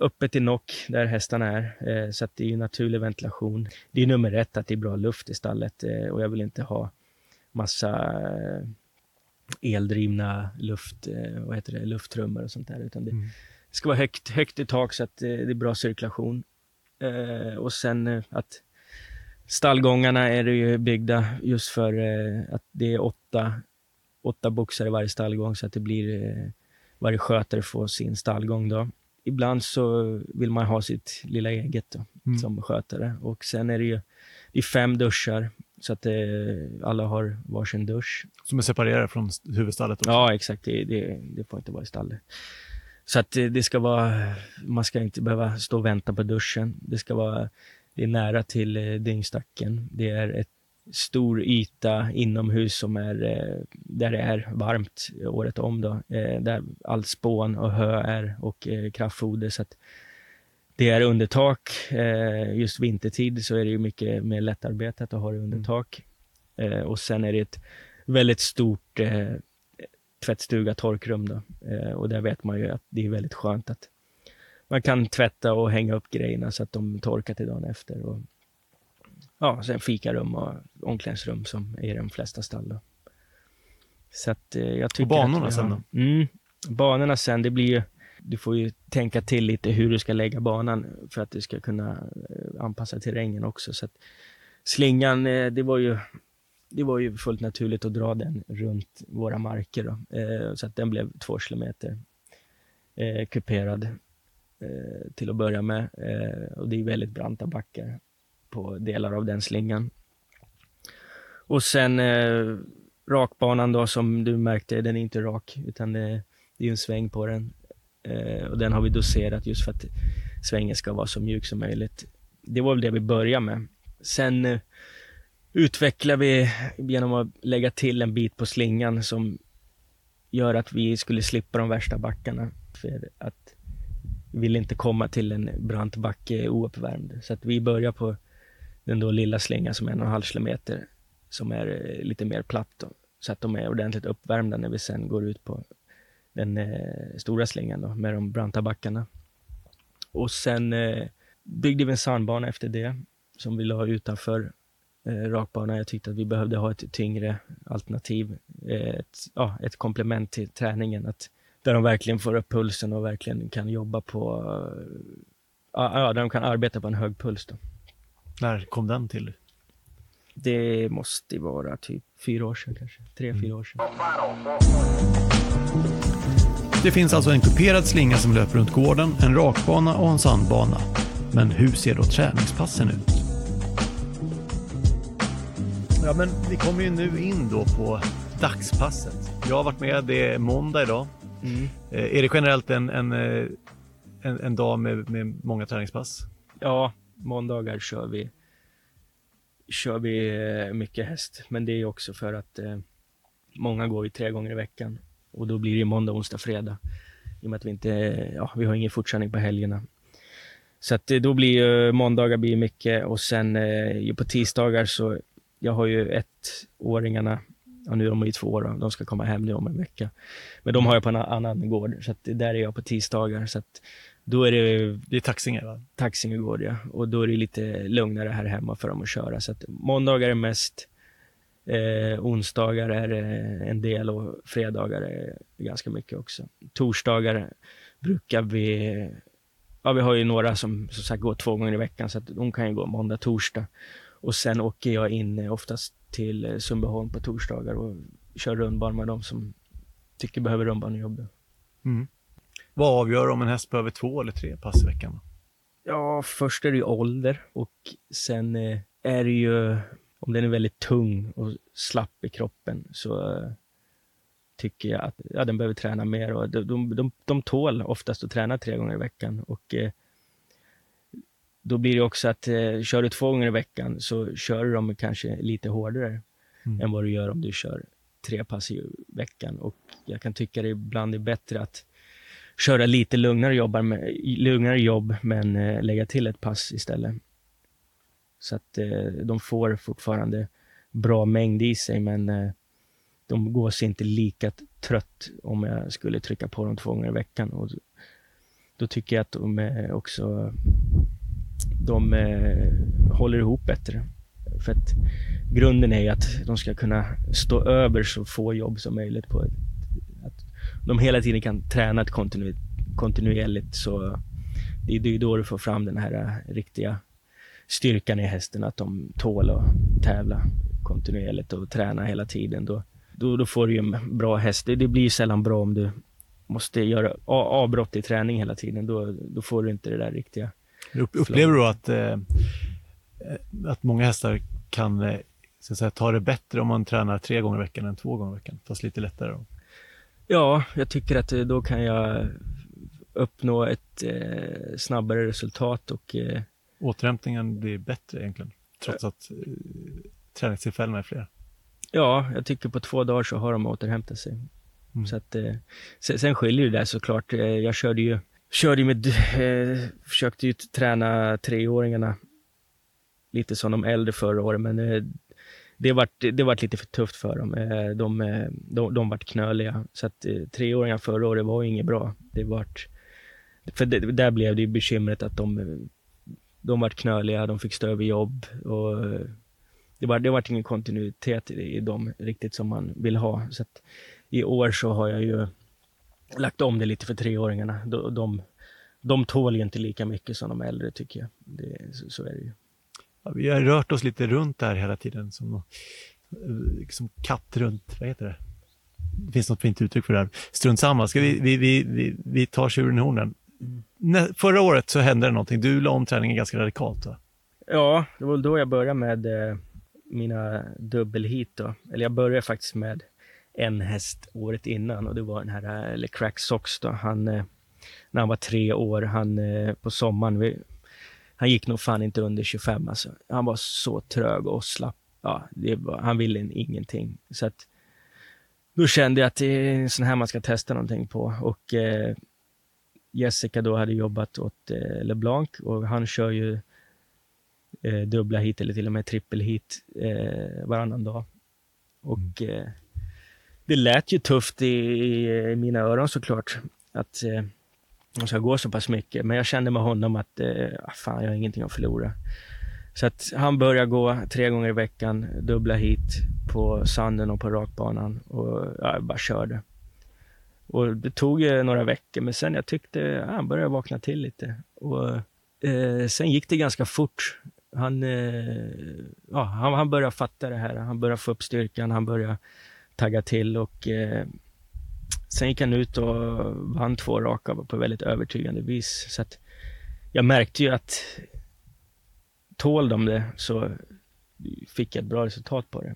öppet i nock där hästarna är, så att det är ju naturlig ventilation. Det är nummer ett att det är bra luft i stallet och jag vill inte ha massa eldrivna luft, eh, vad heter det, lufttrummor och sånt där. Utan det mm. ska vara högt, högt i tak så att eh, det är bra cirkulation. Eh, och sen att stallgångarna är ju byggda just för att det är åtta, åtta boxar i varje stallgång så att det blir varje skötare får sin stallgång då. Ibland så vill man ha sitt lilla eget då, mm. som skötare och sen är det ju det är fem duschar så att eh, alla har varsin dusch. Som är separerade från huvudstallet? Också. Ja, exakt. Det, det, det får inte vara i stallet. Så att det, det, ska vara, man ska inte behöva stå och vänta på duschen. Det ska vara, det är nära till eh, dyngstacken. Det är ett stor yta inomhus som är, eh, där det är varmt året om då. Eh, där allt spån och hö är och eh, kraftfoder. Så att det är under tak. Eh, just vintertid så är det ju mycket mer lättarbetat att ha det under mm. tak. Eh, och sen är det ett väldigt stort eh, tvättstuga, torkrum då. Och där vet man ju att det är väldigt skönt att man kan tvätta och hänga upp grejerna så att de torkar till dagen efter. Och, ja, sen fikarum och omklädningsrum som är i de flesta stall. Då. Så att, jag tycker och banorna att sen då? Mm, banorna sen, det blir ju, du får ju tänka till lite hur du ska lägga banan för att du ska kunna eh, anpassa terrängen också. Så att, slingan, eh, det var ju det var ju fullt naturligt att dra den runt våra marker. Då. Eh, så att den blev två kilometer eh, kuperad eh, till att börja med. Eh, och det är väldigt branta backar på delar av den slingan. Och sen rakbanan då som du märkte, den är inte rak utan det, det är en sväng på den. Eh, och den har vi doserat just för att svängen ska vara så mjuk som möjligt. Det var väl det vi började med. Sen eh, utvecklar vi genom att lägga till en bit på slingan som gör att vi skulle slippa de värsta backarna. För att vi vill inte komma till en brant backe eh, ouppvärmd. Så att vi börjar på den då lilla slingan som är en och en halv kilometer som är lite mer platt. Då, så att de är ordentligt uppvärmda när vi sen går ut på den eh, stora slingan då, med de branta backarna. Och sen eh, byggde vi en sandbana efter det som vi la utanför eh, rakbanan. Jag tyckte att vi behövde ha ett tyngre alternativ, eh, ett, ja, ett komplement till träningen. Att, där de verkligen får upp pulsen och verkligen kan jobba på, eh, ja, där de kan arbeta på en hög puls. Då. När kom den till? Det måste vara typ fyra år sedan kanske, tre, mm. fyra år sedan. Det finns alltså en kuperad slinga som löper runt gården, en rakbana och en sandbana. Men hur ser då träningspassen ut? Ja, men vi kommer ju nu in då på dagspasset. Jag har varit med, det är måndag idag. Mm. Eh, är det generellt en, en, eh, en, en dag med, med många träningspass? Ja, måndagar kör vi kör vi eh, mycket häst, men det är också för att eh, många går ju tre gånger i veckan och då blir det måndag, onsdag, fredag. I och med att vi inte, ja, vi har ingen fortkörning på helgerna. Så att då blir ju måndagar blir mycket och sen eh, på tisdagar så, jag har ju ettåringarna, ja nu är de ju två år, de ska komma hem nu om en vecka. Men de har jag på en annan gård, så att där är jag på tisdagar. Så att då är det... Det är Taxinge va? Taxinge gård ja. Och då är det lite lugnare här hemma för dem att köra. Så att måndagar är mest, eh, onsdagar är en del och fredagar är ganska mycket också. Torsdagar brukar vi, ja vi har ju några som som sagt går två gånger i veckan så att de kan ju gå måndag, torsdag. Och sen åker jag in oftast till Sundbyholm på torsdagar och kör rundbana med dem som tycker behöver rundbanejobb. Mm. Vad avgör om en häst behöver två eller tre pass i veckan? Ja, först är det ju ålder och sen eh, är det ju om den är väldigt tung och slapp i kroppen så eh, tycker jag att ja, den behöver träna mer. Och de, de, de, de tål oftast att träna tre gånger i veckan. Och, eh, då blir det också att eh, kör du två gånger i veckan så kör du dem kanske lite hårdare mm. än vad du gör om du kör tre pass i veckan. Och jag kan tycka det ibland är bättre att köra lite lugnare, jobbar med, lugnare jobb, men eh, lägga till ett pass istället. Så att eh, de får fortfarande bra mängd i sig, men eh, de går sig inte lika trött om jag skulle trycka på dem två gånger i veckan. Och då tycker jag att de eh, också de eh, håller ihop bättre. För att grunden är ju att de ska kunna stå över så få jobb som möjligt på ett de hela tiden kan träna ett kontinu kontinuerligt så det, är är då du får fram den här eh, riktiga styrkan i hästen, att de tål att tävla kontinuerligt och träna hela tiden. Då, då, då får du ju en bra häst. Det, det blir sällan bra om du måste göra avbrott i träning hela tiden. Då, då får du inte det där riktiga. Upplever du att, eh, att många hästar kan eh, så att säga, ta det bättre om man tränar tre gånger i veckan än två gånger i veckan, fast lite lättare? Då? Ja, jag tycker att eh, då kan jag uppnå ett eh, snabbare resultat och... Eh, Återhämtningen blir bättre egentligen, trots att eh, träningstillfällena är fler? Ja, jag tycker på två dagar så har de återhämtat sig. Mm. Så att, eh, sen, sen skiljer det där såklart. Eh, jag körde ju, körde med, eh, försökte ju träna treåringarna lite som de äldre förra året, men det vart, det vart lite för tufft för dem. Eh, de, eh, de, de vart knöliga. Så att eh, treåringar förra året var inget bra. Det vart, för det, där blev det ju bekymret att de, de vart knöliga, de fick stå över jobb och det var, det var ingen kontinuitet i, i dem riktigt som man vill ha. Så i år så har jag ju lagt om det lite för treåringarna. De, de, de tål ju inte lika mycket som de äldre tycker jag. Det, så, så är det ju. Ja, vi har rört oss lite runt där hela tiden, som liksom katt runt, vad heter det? Det finns något fint uttryck för det här. Strunt samma, ska vi, vi, vi, vi, vi tar tjuren i hornen. Förra året så hände det någonting, du la om träningen ganska radikalt då? Ja, det var då jag började med eh, mina dubbelhit då. Eller jag började faktiskt med en häst året innan och det var den här, eh, eller Crack Sox då. Han, eh, när han var tre år, han eh, på sommaren, vi, han gick nog fan inte under 25 alltså. Han var så trög och slapp. Ja, var, han ville ingenting. Så att då kände jag att det är en sån här man ska testa någonting på. Och eh, Jessica då hade jobbat åt eh, LeBlanc och han kör ju eh, dubbla hit eller till och med trippelhit eh, varannan dag. Och mm. eh, det lät ju tufft i, i, mina öron såklart. Att eh, de ska gå så pass mycket. Men jag kände med honom att eh, ah, fan, jag har ingenting att förlora. Så att han började gå tre gånger i veckan, dubbla hit på sanden och på rakbanan och ja, jag bara körde. Och det tog ju några veckor, men sen jag tyckte ja, han började vakna till lite. Och eh, sen gick det ganska fort. Han, eh, ja, han, han började fatta det här. Han började få upp styrkan, han började tagga till och eh, Sen gick han ut och vann två raka på väldigt övertygande vis. Så att jag märkte ju att tål de det så fick jag ett bra resultat på det.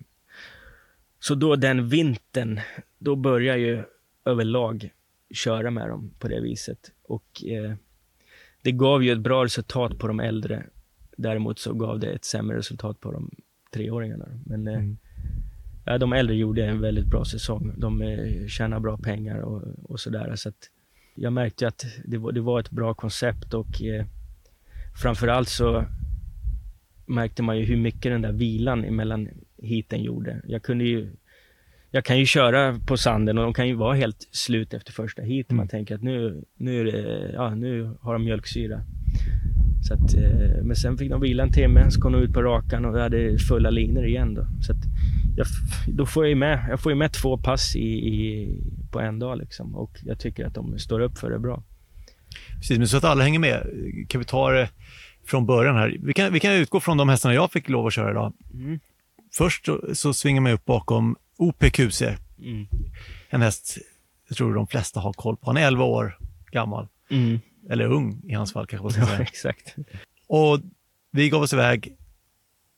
Så då den vintern, då började ju överlag köra med dem på det viset. Och eh, det gav ju ett bra resultat på de äldre. Däremot så gav det ett sämre resultat på de treåringarna. Men eh, mm de äldre gjorde en väldigt bra säsong. De eh, tjänar bra pengar och, och sådär. Så att jag märkte att det var, det var ett bra koncept och eh, framförallt så märkte man ju hur mycket den där vilan emellan heaten gjorde. Jag kunde ju jag kan ju köra på sanden och de kan ju vara helt slut efter första. Man mm. tänker att nu, nu, det, ja, nu har de mjölksyra. Så att, eh, men sen fick de vila en timme, så kom de ut på rakan och vi hade fulla linor igen. Då. Så att jag, då får jag, med, jag får ju med två pass i, i, på en dag liksom. och jag tycker att de står upp för det bra. Precis, men så att alla hänger med kan vi ta det från början här. Vi kan, vi kan utgå från de hästarna jag fick lov att köra idag. Mm. Först så, så svingar man upp bakom OPQC. Mm. En häst jag tror de flesta har koll på. Han är 11 år gammal. Mm. Eller ung i hans fall kanske man ska säga. Ja, exakt. Och vi gav oss iväg.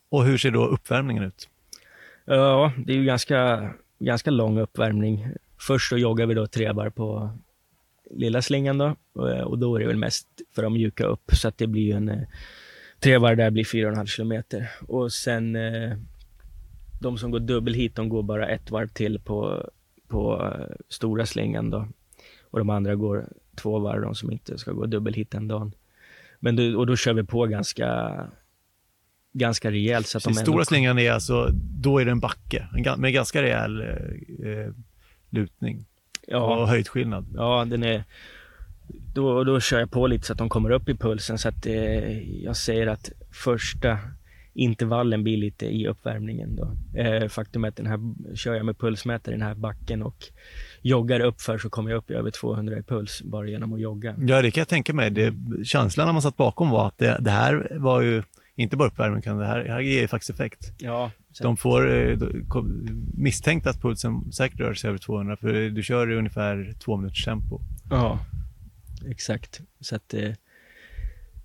Och hur ser då uppvärmningen ut? Ja, det är ju ganska, ganska lång uppvärmning. Först så joggar vi då tre varv på lilla slingan då och då är det väl mest för att mjuka upp så att det blir en eh, tre varv där blir 4,5 kilometer och sen eh, de som går dubbel hit, de går bara ett varv till på, på eh, stora slingan då och de andra går två varv, de som inte ska gå dubbel hit den dagen. Men då, och då kör vi på ganska ganska rejält. Så att de stora slingan är alltså, då är det en backe med ganska rejäl eh, lutning ja. och höjdskillnad. Ja, den är, då, då kör jag på lite så att de kommer upp i pulsen så att eh, jag säger att första intervallen blir lite i uppvärmningen då. Eh, faktum är att den här, kör jag med pulsmätare i den här backen och joggar uppför så kommer jag upp i över 200 i puls bara genom att jogga. Ja, det kan jag tänka mig. Det, känslan när man satt bakom var att det, det här var ju inte bara uppvärmning, utan det här, det här ger ju faktiskt effekt. Ja, de får eh, misstänkt att pulsen säkert rör sig över 200, för du kör i ungefär två minuters tempo. Ja, exakt. Så att eh,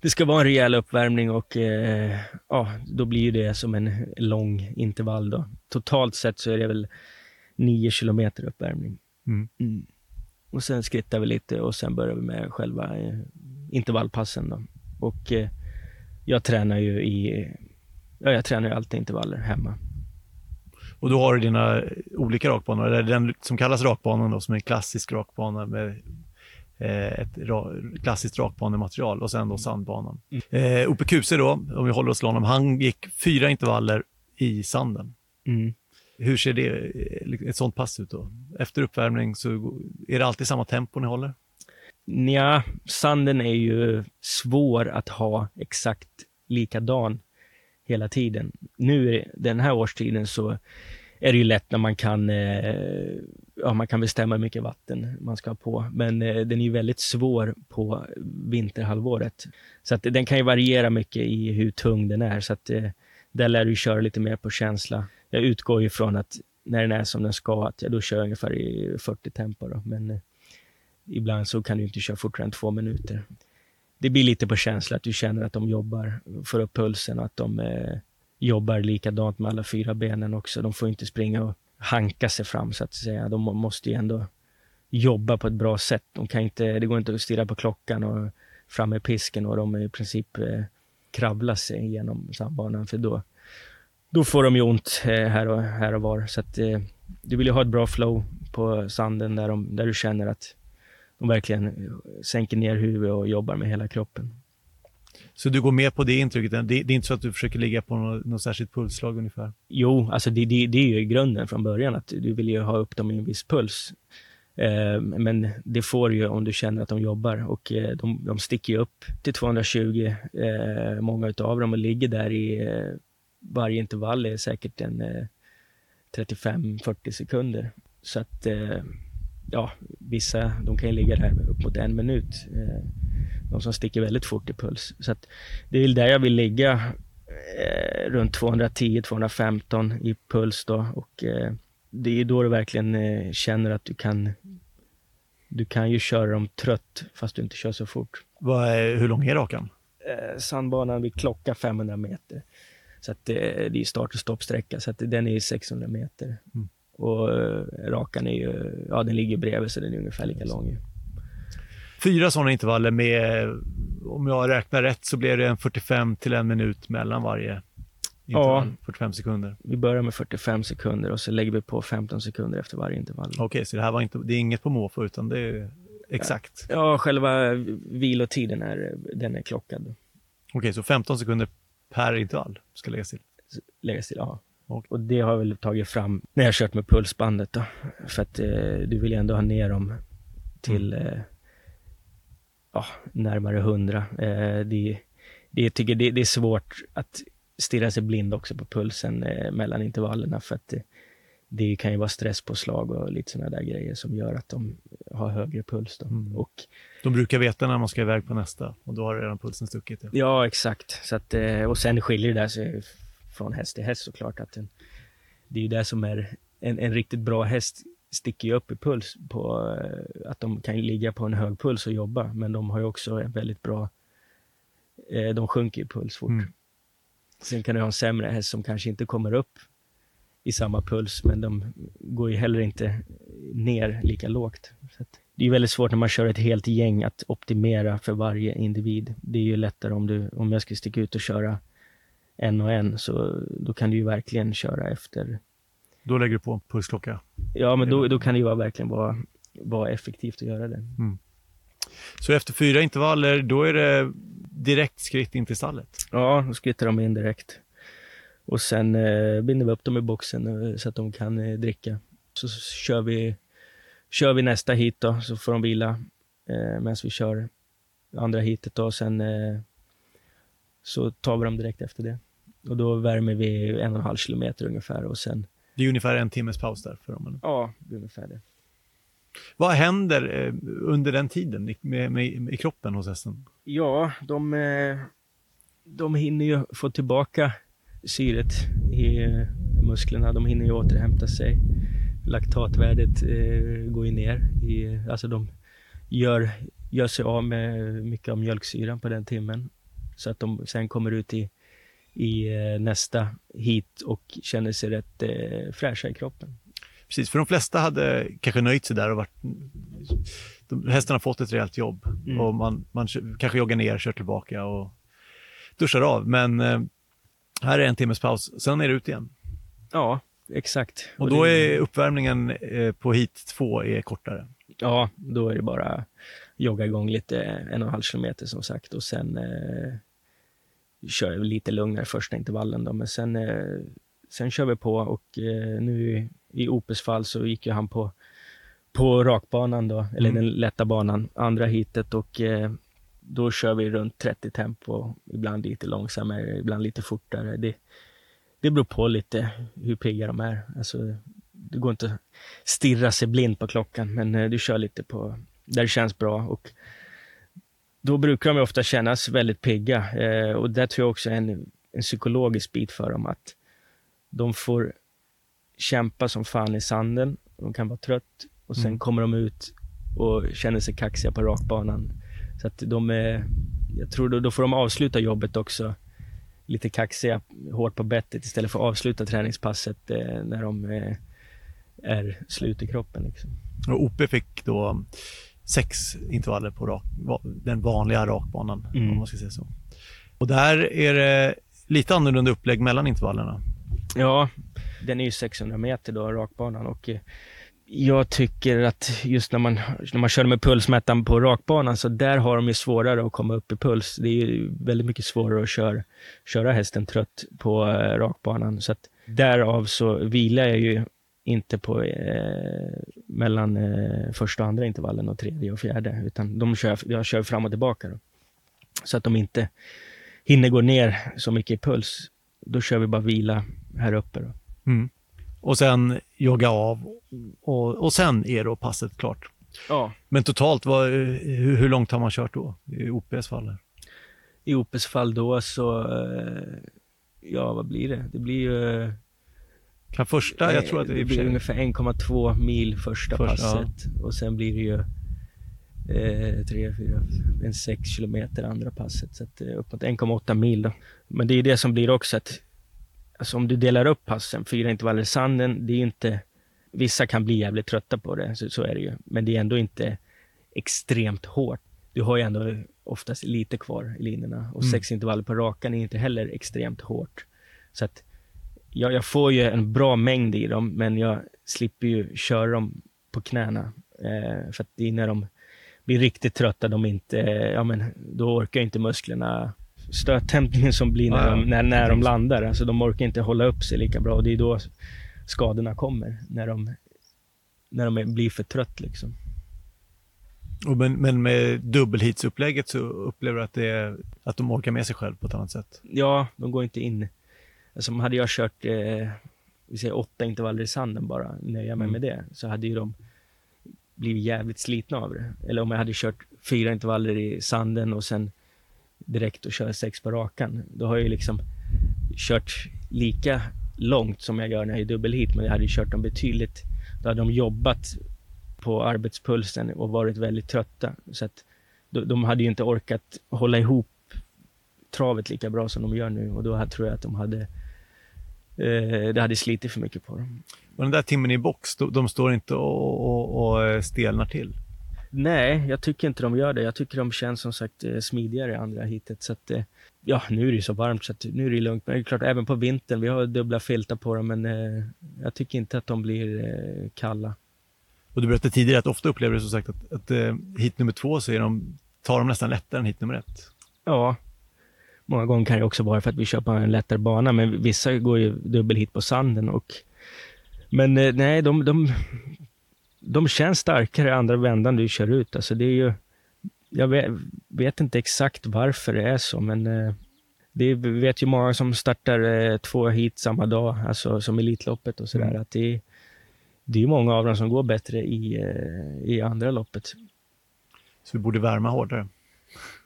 det ska vara en rejäl uppvärmning och eh, ja, då blir det som en lång intervall då. Totalt sett så är det väl 9 kilometer uppvärmning. Mm. Mm. Och sen skrittar vi lite och sen börjar vi med själva eh, intervallpassen då. Och eh, jag tränar ju i, ja, jag tränar ju alltid intervaller hemma. Och då har du dina olika rakbanor, eller den som kallas rakbanan då, som är en klassisk rakbana med ett ra, klassiskt rakbanematerial och sen då sandbanan. Mm. Eh, OPQC då, om vi håller oss till honom, han gick fyra intervaller i sanden. Mm. Hur ser det, eh, ett sånt pass ut då? Efter uppvärmning så är det alltid samma tempo ni håller? Nja, sanden är ju svår att ha exakt likadan hela tiden. Nu den här årstiden så är det ju lätt när man kan, eh, ja, man kan bestämma hur mycket vatten man ska ha på. Men eh, den är ju väldigt svår på vinterhalvåret. Så att den kan ju variera mycket i hur tung den är. Så att eh, där lär du köra lite mer på känsla. Jag utgår ju från att när den är som den ska, att jag då kör jag ungefär i 40 tempo. Då. Men eh, ibland så kan du inte köra fortare än två minuter. Det blir lite på känsla att du känner att de jobbar, får upp pulsen och att de eh, jobbar likadant med alla fyra benen också. De får inte springa och hanka sig fram så att säga. De måste ju ändå jobba på ett bra sätt. De kan inte, det går inte att stirra på klockan och fram med pisken och de i princip eh, kravla sig genom sandbanan för då, då får de ju ont eh, här, och, här och var. Så att, eh, du vill ju ha ett bra flow på sanden där, de, där du känner att de verkligen eh, sänker ner huvudet och jobbar med hela kroppen. Så du går med på det intrycket? Det, det är inte så att du försöker ligga på något, något särskilt pulsslag ungefär? Jo, alltså det, det, det är ju grunden från början att du vill ju ha upp dem i en viss puls. Eh, men det får du ju om du känner att de jobbar och eh, de, de sticker ju upp till 220, eh, många utav dem, och ligger där i eh, varje intervall är säkert en eh, 35-40 sekunder. Så att eh, ja, vissa de kan ju ligga där upp mot en minut. Eh, Eh, de som sticker väldigt fort i puls. Så att det är där jag vill ligga, eh, runt 210-215 i puls då. Och eh, det är då du verkligen eh, känner att du kan du kan ju köra dem trött fast du inte kör så fort. Är, hur lång är rakan? Eh, sandbanan vid klocka 500 meter. Så att det, det är start och stoppsträcka, så att den är 600 meter. Mm. Och uh, rakan är ju, ja den ligger bredvid så den är ungefär lika lång. Fyra sådana intervaller med, om jag räknar rätt, så blir det en 45 till en minut mellan varje intervall. Ja, 45 sekunder. Vi börjar med 45 sekunder och så lägger vi på 15 sekunder efter varje intervall. Okej, okay, så det här var inte, det är inget på måfå utan det är exakt? Ja, ja själva vilotiden är, den är klockad. Okej, okay, så 15 sekunder per intervall ska läggas till? Läggas till, ja. Och det har jag väl tagit fram när jag kört med pulsbandet då. För att eh, du vill ju ändå ha ner dem till mm. Eh, ja, närmare hundra. Eh, det, det, jag tycker det, det, är svårt att stirra sig blind också på pulsen eh, mellan intervallerna för att det, det kan ju vara stresspåslag och lite sådana där grejer som gör att de har högre puls. Mm. Och, de brukar veta när man ska iväg på nästa och då har redan pulsen stuckit. Ja, ja exakt. Så att, eh, och sen skiljer det sig från häst till häst såklart. Att den, det är ju det som är en, en riktigt bra häst sticker ju upp i puls på eh, att de kan ligga på en hög puls och jobba, men de har ju också en väldigt bra, eh, de sjunker i puls fort. Mm. Sen kan du ha en sämre häst som kanske inte kommer upp i samma puls, men de går ju heller inte ner lika lågt. Det är väldigt svårt när man kör ett helt gäng att optimera för varje individ. Det är ju lättare om, du, om jag ska sticka ut och köra en och en, så då kan du ju verkligen köra efter. Då lägger du på en pulsklocka? Ja, men då, då kan det ju verkligen vara, vara effektivt att göra det. Mm. Så efter fyra intervaller, då är det direkt skritt in till stallet? Ja, då skrittar de in direkt. Och sen eh, binder vi upp dem i boxen eh, så att de kan eh, dricka. Så, så kör, vi, kör vi nästa hit då, så får de vila eh, medan vi kör andra hitet då. Och sen eh, så tar vi dem direkt efter det. Och då värmer vi en och en halv kilometer ungefär och sen... Det är ungefär en timmes paus där för dem? Eller? Ja, det är ungefär det. Vad händer eh, under den tiden med, med, med, i kroppen hos hästen? Ja, de, eh, de hinner ju få tillbaka syret i eh, musklerna. De hinner ju återhämta sig. Laktatvärdet går ju ner. I, alltså de gör, gör sig av med mycket av mjölksyran på den timmen. Så att de sen kommer ut i, i nästa hit och känner sig rätt eh, fräscha i kroppen. Precis, för de flesta hade kanske nöjt sig där och varit... De, hästarna har fått ett rejält jobb mm. och man, man kanske joggar ner, kör tillbaka och duschar av. Men eh, här är en timmes paus, sen är det ut igen. Ja, exakt. Och, och då det... är uppvärmningen eh, på hit två är kortare. Ja, då är det bara jogga igång lite, en och en halv kilometer som sagt och sen eh, kör lite lugnare första intervallen då, men sen eh, sen kör vi på och eh, nu i Opes fall så gick ju han på, på rakbanan då, eller Mm. den lätta banan, andra hitet och eh, då kör vi runt 30 tempo, ibland lite långsammare, ibland lite fortare. Det, det beror på lite hur pigga de är. Alltså, det går inte att stirra sig blind på klockan, men eh, du kör lite på där det känns bra. Och då brukar de ofta kännas väldigt pigga eh, och det tror jag också är en, en psykologisk bit för dem att de får kämpa som fan i sanden, de kan vara trött och sen Mm. kommer de ut och känner sig kaxiga på rakbanan. Så att de är, jag tror då, då får de avsluta jobbet också lite kaxiga, hårt på bettet istället för att avsluta träningspasset eh, när de eh, är slut i kroppen. Liksom. Och OP fick då sex intervaller på rak, den vanliga rakbanan, Mm. om man ska säga så. Och där är det lite annorlunda upplägg mellan intervallerna. Ja, den är ju 600 meter då, rakbanan och eh, jag tycker att just när man, när man kör med pulsmätaren på rakbanan så där har de ju svårare att komma upp i puls. Det är ju väldigt mycket svårare att köra, köra hästen trött på eh, rakbanan. Så att därav så vilar jag ju inte på eh, mellan eh, första och andra intervallen och tredje och fjärde, utan de kör, jag kör fram och tillbaka. Då. Så att de inte hinner gå ner så mycket i puls. Då kör vi bara vila här uppe. Då. Mm. Och sen jogga av och, och sen är då passet klart. Ja. Men totalt, vad, hur, hur långt har man kört då i OPs fall? I Opes fall då så, eh, ja vad blir det? Det blir ju... eh, Kan första, jag tror att det, det och för blir ungefär 1,2 mil första Först- passet och sen blir det ju eh, 3, 4, en 6 kilometer andra passet. Så att, eh, uppåt 1,8 mil då. Men det är ju det som blir också att, alltså om du delar upp passen, fyra intervaller i sanden, det är ju inte, vissa kan bli jävligt trötta på det, så, så är det ju. Men det är ändå inte extremt hårt. Du har ju ändå oftast lite kvar i linjerna och Mm. sex intervaller på rakan är inte heller extremt hårt. Så att jag, jag får ju en bra mängd i dem, men jag slipper ju köra dem på knäna. Eh, för att det är när de blir riktigt trötta, de inte, eh, ja men då orkar inte musklerna stöthämtningen som blir när, de, när, när de landar. Alltså de orkar inte hålla upp sig lika bra och det är då skadorna kommer, när de, när de blir för trött liksom. Och men, men med dubbelhitsupplägget så upplever du att, det att de orkar med sig själv på ett annat sätt? Ja, de går inte in. Alltså hade jag kört, eh, vi säger åtta intervaller i sanden bara, nöja mig Mm. med det, så hade ju de blivit jävligt slitna av det. Eller om jag hade kört fyra intervaller i sanden och sen direkt och kör sex på rakan. Då har jag ju liksom kört lika långt som jag gör när jag är dubbelhit, men jag hade ju kört dem betydligt, då hade de jobbat på arbetspulsen och varit väldigt trötta. Så att de, de hade ju inte orkat hålla ihop travet lika bra som de gör nu och då tror jag att de hade eh, det hade slitit för mycket på dem. Och den där timmen i box, de, står inte och, och, och eh, stelnar till? Nej, jag tycker inte de gör det. Jag tycker de känns som sagt eh, smidigare i andra hitet. Så att, eh, ja, nu är det så varmt så att nu är det lugnt. Men det är klart, även på vintern, vi har dubbla filtar på dem, men eh, jag tycker inte att de blir eh, kalla. Och du berättade tidigare att ofta upplever du som sagt att, att eh, hit nummer två så är de, tar de nästan lättare än hit nummer ett. Ja, många gånger kan det också vara för att vi kör på en lättare bana, men vissa går ju dubbelhit på sanden. Och, men eh, nej, de, de, de känns starkare andra vändan du kör ut. Alltså det är ju, jag vet, vet inte exakt varför det är så, men eh, det är, vet ju många som startar eh, två hit samma dag, alltså som Elitloppet och sådär. Mm. Att det, är- det är många av dem som går bättre i, i andra loppet. Så vi borde värma hårdare.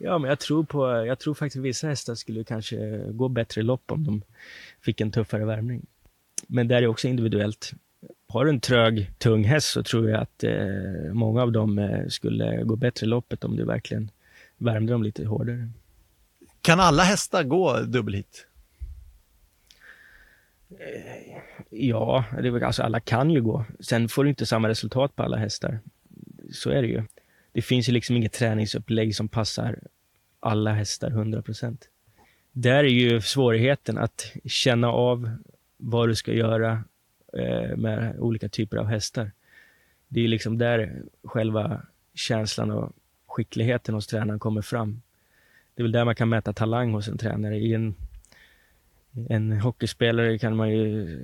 Ja, men jag tror, på, jag tror faktiskt vissa hästar skulle kanske gå bättre lopp om de fick en tuffare värmning. Men det är också individuellt. Har du en trög, tung häst så tror jag att eh, många av dem eh, skulle gå bättre loppet om du verkligen värmde dem lite hårdare. Kan alla hästar gå dubbelhit? Ja, det alltså alla kan ju gå. Sen får du inte samma resultat på alla hästar. Så är det ju. Det finns ju liksom inget träningsupplägg som passar alla hästar 100%. Där är ju svårigheten att känna av vad du ska göra eh, med olika typer av hästar. Det är ju liksom där själva känslan och skickligheten hos tränaren kommer fram. Det är väl där man kan mäta talang hos en tränare. I en, en hockeyspelare kan man ju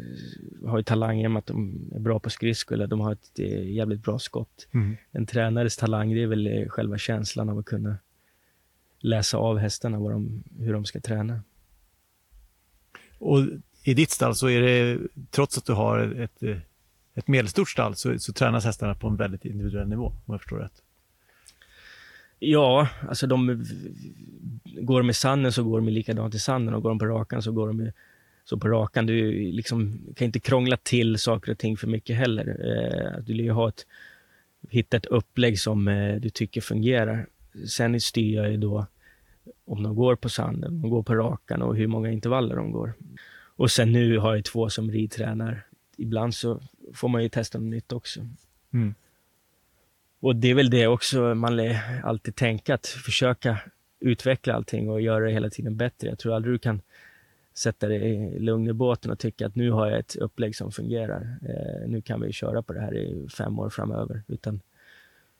ha talang genom att de är bra på skridskor eller de har ett eh, jävligt bra skott. Mm. En tränares talang, det är väl eh, själva känslan av att kunna läsa av hästarna vad de, hur de ska träna. Och i ditt stall så är det, trots att du har ett, ett medelstort stall, så, så tränas hästarna på en väldigt individuell nivå, om jag förstår rätt. Ja, alltså de går de i sanden så går de likadant i sanden och går de på rakan så går de så på rakan. Du liksom, kan inte krångla till saker och ting för mycket heller. Eh, du vill ju ha ett, hitta ett upplägg som eh, du tycker fungerar. Sen styr jag ju då om de går på sanden, om de går på rakan och hur många intervaller de går. Och sen nu har jag två som ridtränar. Ibland så får man ju testa något nytt också. Mm. Och det är väl det också man alltid tänka, att försöka utveckla allting och göra det hela tiden bättre. Jag tror aldrig du kan sätta dig i lugn i båten och tycka att nu har jag ett upplägg som fungerar. Eh, nu kan vi köra på det här i fem år framöver. Utan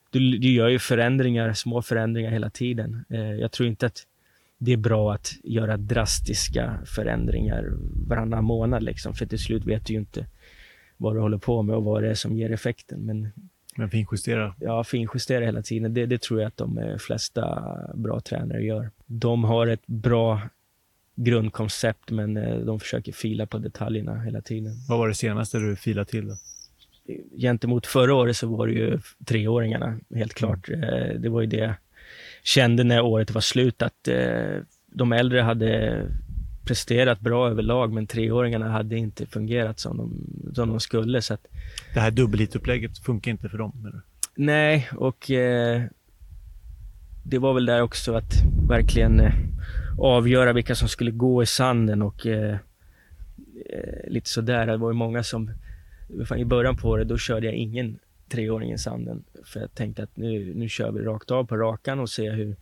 du, du gör ju förändringar, små förändringar hela tiden. Eh, jag tror inte att det är bra att göra drastiska förändringar varannan månad, liksom, för till slut vet du ju inte vad du håller på med och vad det är som ger effekten. Men men finjustera? Ja, finjustera hela tiden. Det, det tror jag att de eh, flesta bra tränare gör. De har ett bra grundkoncept, men eh, de försöker fila på detaljerna hela tiden. Vad var det senaste du filade till? Då? Gentemot förra året så var det ju treåringarna, helt klart. Mm. Det var ju det jag kände när året var slut, att de äldre hade presterat bra överlag, men treåringarna hade inte fungerat som de, som de skulle. Så att, det här dubbelhitupplägget funkar inte för dem? Eller? Nej, och eh, det var väl där också att verkligen eh, avgöra vilka som skulle gå i sanden och eh, eh lite sådär. Det var ju många som, i början på året, då körde jag ingen treåring i sanden. För jag tänkte att nu, nu kör vi rakt av på rakan och ser hur,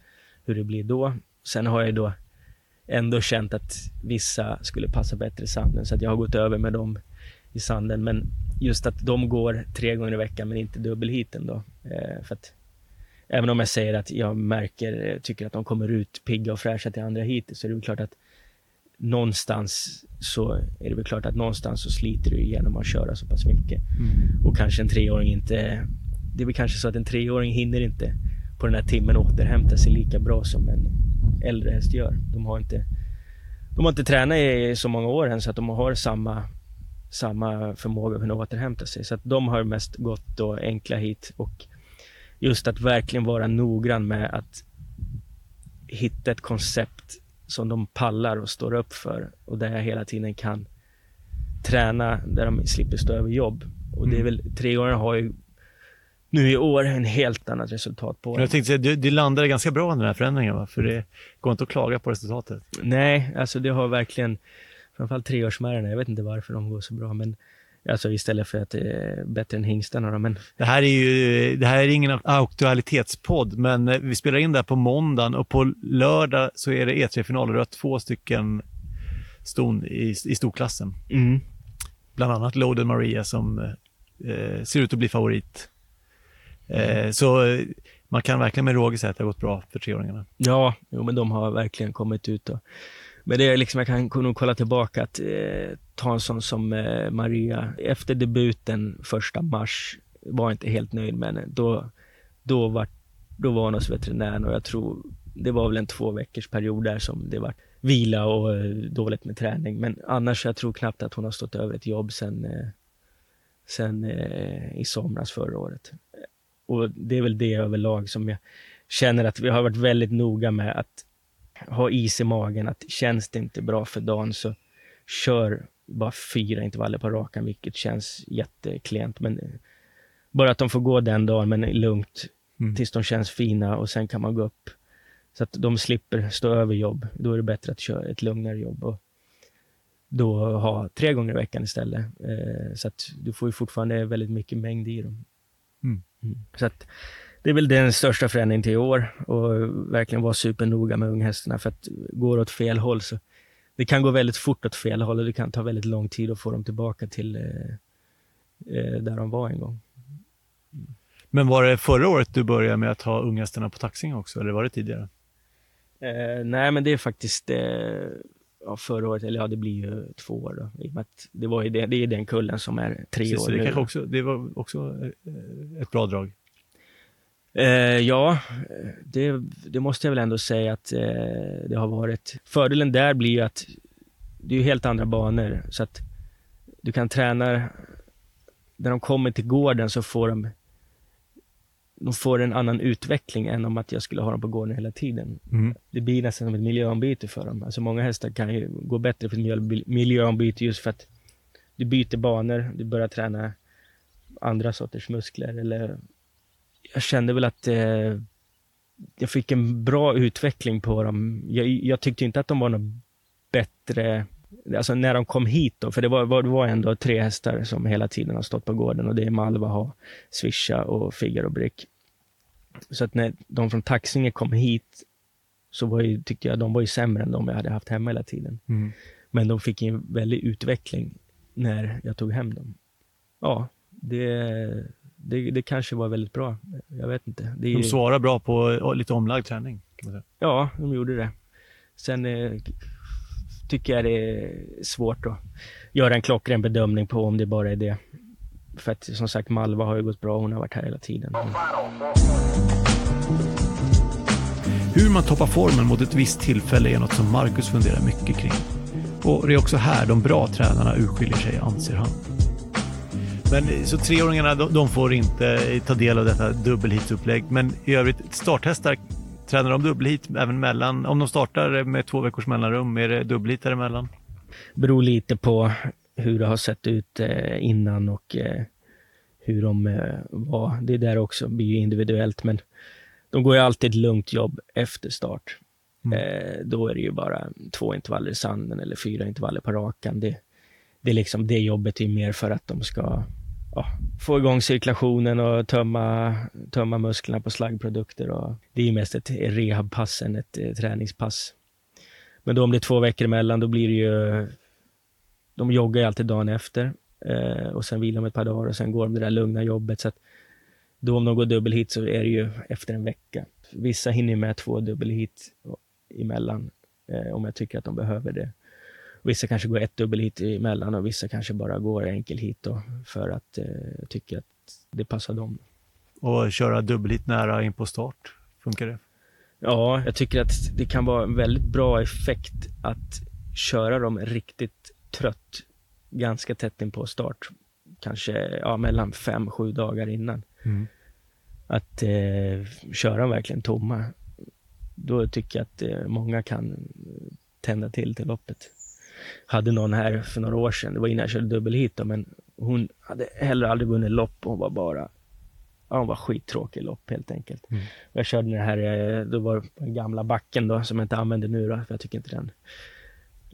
hur det blir då. Sen har jag då ändå känt att vissa skulle passa bättre i sanden, så att jag har gått över med dem i sanden. Men just att de går tre gånger i veckan, men inte dubbelhiten då. Eh, för att även om jag säger att jag märker, tycker att de kommer ut pigga och fräscha till andra hit, så är det väl klart att någonstans så är det väl klart att någonstans så sliter du igenom att köra så pass mycket. Mm. Och kanske en treåring inte... Det är väl kanske så att en treåring hinner inte på den här timmen återhämta sig lika bra som en äldre häst gör. De har inte, de har inte tränat i så många år än så att de har samma, samma förmåga att kunna återhämta sig. Så att de har mest gått då enkla hit och just att verkligen vara noggrann med att hitta ett koncept som de pallar och står upp för och där jag hela tiden kan träna där de slipper stå över jobb. Och det är mm. väl, tre år har ju nu i år en helt annat resultat på Jag tänkte säga, du, du landade ganska bra med den här förändringen, va? för det går inte att klaga på resultatet. Nej, alltså det har verkligen, framförallt treårsmärarna, jag vet inte varför de går så bra, men Alltså istället för att det är bättre än hingstarna men... Det här är ju, det här är ingen aktualitetspodd, men eh, vi spelar in det här på måndagen och på lördag så är det E3-final och du har två stycken ston i, i storklassen. Mm. Bland annat Loden Maria som eh, ser ut att bli favorit Eh, så eh, man kan verkligen med råge säga att det har gått bra för treåringarna. Ja, jo, men de har verkligen kommit ut. Och, men det är liksom, jag kan nog kolla tillbaka att eh, ta en sån som eh, Maria, efter debuten första mars, var inte helt nöjd med henne. Då, då, var, då var hon hos veterinären och jag tror det var väl en två veckors period där som det var vila och eh, dåligt med träning. Men annars, jag tror knappt att hon har stått över ett jobb sen, eh, sen eh, i somras förra året. Och det är väl det överlag som jag känner att vi har varit väldigt noga med att ha is i magen, att känns det inte bra för dagen så kör bara fyra intervaller på rakan, vilket känns jätteklent. Men bara att de får gå den dagen, men lugnt, mm. tills de känns fina och sen kan man gå upp. Så att de slipper stå över jobb. Då är det bättre att köra ett lugnare jobb och då ha tre gånger i veckan istället. Eh, så att du får ju fortfarande väldigt mycket mängd i dem. Mm. Mm. Så att det är väl den största förändringen till i år och verkligen vara supernoga med unghästarna för att går åt fel håll så det kan gå väldigt fort åt fel håll och det kan ta väldigt lång tid att få dem tillbaka till eh, eh där de var en gång. Men var det förra året du började med att ha unghästarna på taxing också eller var det tidigare? Eh, nej, men det är faktiskt eh, ja, förra året, eller ja det blir ju två år då. I och med att det, var det, det är den kullen som är tre Precis, år så det, nu. kanske också, det var också eh, ett bra drag. Eh, ja, det, det måste jag väl ändå säga att eh, det har varit. Fördelen där blir ju att det är helt andra banor så att du kan träna. När de kommer till gården så får de de får en annan utveckling än om att jag skulle ha dem på gården hela tiden. Mm. Det blir nästan som ett miljöombyte för dem. Alltså många hästar kan ju gå bättre för ett miljö- miljöombyte just för att du byter banor, du börjar träna andra sorters muskler eller jag kände väl att eh, jag fick en bra utveckling på dem. Jag, jag tyckte inte att de var något bättre, alltså när de kom hit då, för det var, var- det var ändå tre hästar som hela tiden har stått på gården och det är Malva, Ha, Swisha och Figaro Brick. Så att när de från Taxinge kom hit så var ju, tyckte jag de var ju sämre än de jag hade haft hemma hela tiden. Mm. Men de fick en väldig utveckling när jag tog hem dem. Ja, det, det, det kanske var väldigt bra. Jag vet inte. Det De ju, svarar bra på lite omlagd träning. Kan man säga. ja, de gjorde det. Sen eh, tycker jag det är svårt att göra en klockren bedömning på om det bara är det. För att som sagt, Malva har ju gått bra. Hon har varit här hela tiden. Hur man toppar formen mot ett visst tillfälle är något som Marcus funderar mycket kring. Och det är också här de bra tränarna urskiljer sig, anser han. Men eh, så treåringarna, de, de får inte eh, ta del av detta dubbelhitsupplägg. Men i övrigt, starthästar, tränar de dubbelhit även mellan? Om de startar med två veckors mellanrum, är det dubbelhit däremellan? beror lite på hur det har sett ut eh, innan och eh, hur de eh, var. Det där också blir ju individuellt, men de går ju alltid ett lugnt jobb efter start. Mm. Då är det ju bara två intervaller i sanden eller fyra intervaller på rakan. Det, det, är liksom, det jobbet är mer för att de ska ja, få igång cirkulationen och tömma, tömma musklerna på slaggprodukter. Och det är ju mest ett rehabpass än ett träningspass. Men då om det är två veckor emellan, då blir det ju... De joggar ju alltid dagen efter eh, och sen vilar de ett par dagar och sen går de det där lugna jobbet. Så att då om de går dubbelhit så är det ju efter en vecka. Vissa hinner med två dubbelhit emellan eh, om jag tycker att de behöver det. Vissa kanske går ett dubbelhit emellan och vissa kanske bara går enkelhit då för att eh, jag tycker att det passar dem. Och köra dubbelhit nära in på start, funkar det? Ja, jag tycker att det kan vara en väldigt bra effekt att köra dem riktigt trött ganska tätt in på start. Kanske ja, mellan fem, sju dagar innan. Mm. Att eh, köra dem verkligen tomma. Då tycker jag att eh, många kan tända till till loppet. Hade någon här för några år sedan, det var innan jag körde dubbelhit då, men hon hade heller aldrig vunnit lopp. Hon var bara, ja, hon var skittråkig i lopp helt enkelt. Mm. Jag körde den här, eh, då var det den gamla backen då, som jag inte använder nu då, för jag tycker inte den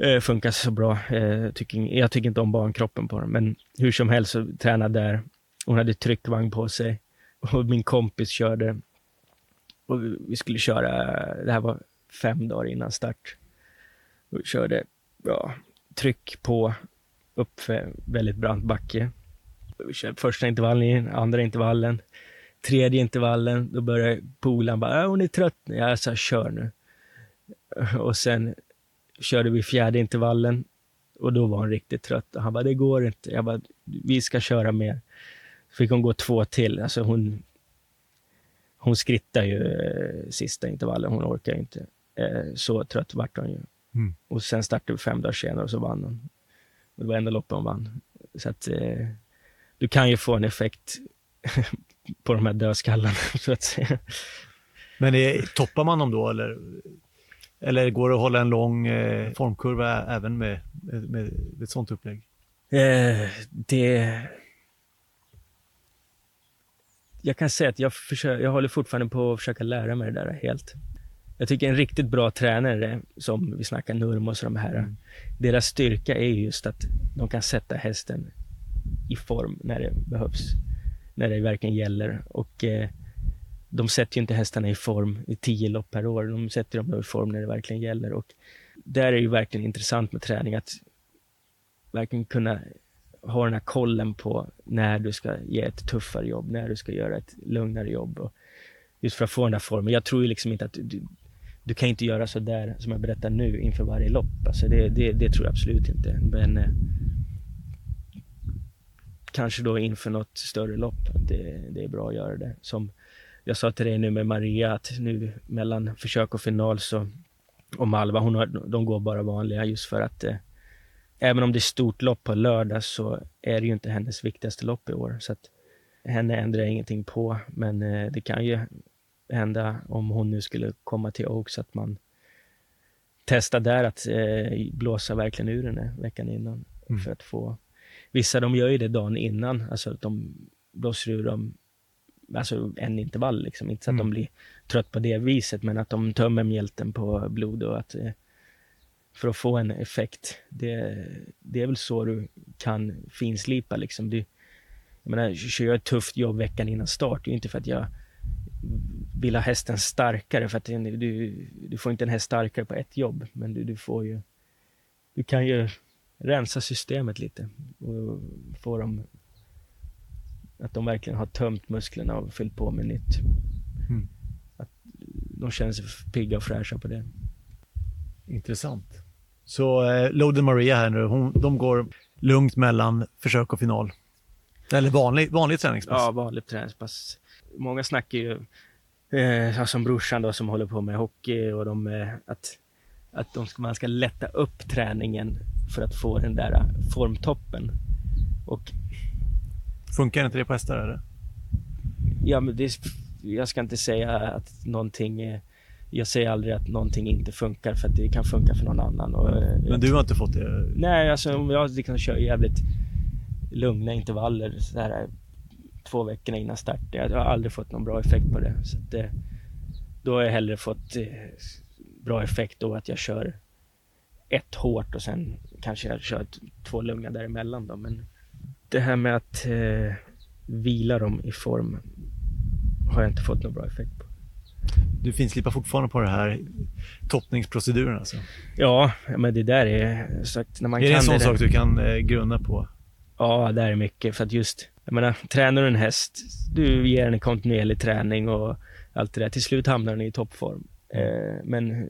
eh, funkar så bra. Eh, tycker, jag tycker inte om barnkroppen på den, men hur som helst så tränade där. Hon hade tryckvagn på sig och min kompis körde. Och vi- skulle köra, det här var fem dagar innan start. Och vi körde, ja, tryck på, upp för väldigt brant backe. Vi körde första intervallen andra intervallen, tredje intervallen, då började polaren bara, äh, hon är trött nu. Jag sa, kör nu. Och sen körde vi fjärde intervallen och då var hon riktigt trött. Och han bara, det går inte. Jag bara, vi ska köra mer. Så fick hon gå två till. Alltså hon, hon skrittar ju eh, sista intervallen, hon orkar inte. Eh, så trött vart hon ju. Mm. Och sen startade vi fem dagar senare och så vann hon. Och det var enda loppet hon vann. Så att eh, du kan ju få en effekt *laughs* på de här dödskallarna, *laughs* så att säga. Men är, toppar man dem då eller, eller går det att hålla en lång eh, formkurva även med, med, med ett sånt upplägg? Eh, det... Jag kan säga att jag, försöker, jag håller fortfarande på att försöka lära mig det där helt. Jag tycker en riktigt bra tränare, som vi snackar Nurmos och de här, Mm. deras styrka är just att de kan sätta hästen i form när det behövs, när det verkligen gäller. Och eh, de sätter ju inte hästarna i form i tio lopp per år, de sätter dem i form när det verkligen gäller. Och där är det ju verkligen intressant med träning, att verkligen kunna ha den här kollen på när du ska ge ett tuffare jobb, när du ska göra ett lugnare jobb. Och just för att få den där formen. Jag tror ju liksom inte att du, du kan inte göra så där som jag berättar nu inför varje lopp. Alltså det, det, det tror jag absolut inte. Men eh, kanske då inför något större lopp, det, det är bra att göra det. Som jag sa till dig nu med Maria, att nu mellan försök och final så och Malva, hon har, de går bara vanliga just för att eh, även om det är stort lopp på lördag så är det ju inte hennes viktigaste lopp i år. Så att henne ändrar jag ingenting på, men eh, det kan ju hända om hon nu skulle komma till Oaks att man testar där att eh, blåsa verkligen ur henne veckan innan mm. för att få Vissa de gör ju det dagen innan, alltså att de blåser ur dem alltså en intervall, liksom. inte så att mm. de blir trött på det viset, men att de tömmer mjälten på blod och att eh, för att få en effekt. Det, det är väl så du kan finslipa liksom. Du, jag menar, kör jag ett tufft jobb veckan innan start, det är inte för att jag vill ha hästen starkare, för att du, du får inte en häst starkare på ett jobb, men du, du får ju, du kan ju rensa systemet lite och få dem att de verkligen har tömt musklerna och fyllt på med nytt. Mm. Att de känner sig pigga och fräscha på det. Intressant. Så eh, Loden Maria här nu, hon, de går lugnt mellan försök och final? Eller vanlig, vanlig träningspass? Ja, vanligt träningspass. Många snackar ju, eh, som brorsan då som håller på med hockey och de, eh, att, att de ska, man ska lätta upp träningen för att få den där formtoppen. Och Funkar inte det på hästar eller? Ja, men det, jag ska inte säga att någonting jag säger aldrig att någonting inte funkar för att det kan funka för någon annan. Och, men du har inte fått det? Nej, alltså om jag liksom kör jävligt lugna intervaller så här, två veckor innan start. Jag har aldrig fått någon bra effekt på det. Så det, då har jag hellre fått eh, bra effekt då att jag kör ett hårt och sen kanske jag kör två lugna däremellan då. Men det här med att eh, vila dem i form har jag inte fått någon bra effekt på. Du finslipar fortfarande på det här toppningsproceduren alltså? Ja, men det där är... Så att när man är det en sån det, sak du kan eh, grunna på? Ja, det är mycket. För att just, jag menar, tränar du en häst, du ger den en kontinuerlig träning och allt det där. Till slut hamnar den i toppform. Eh, men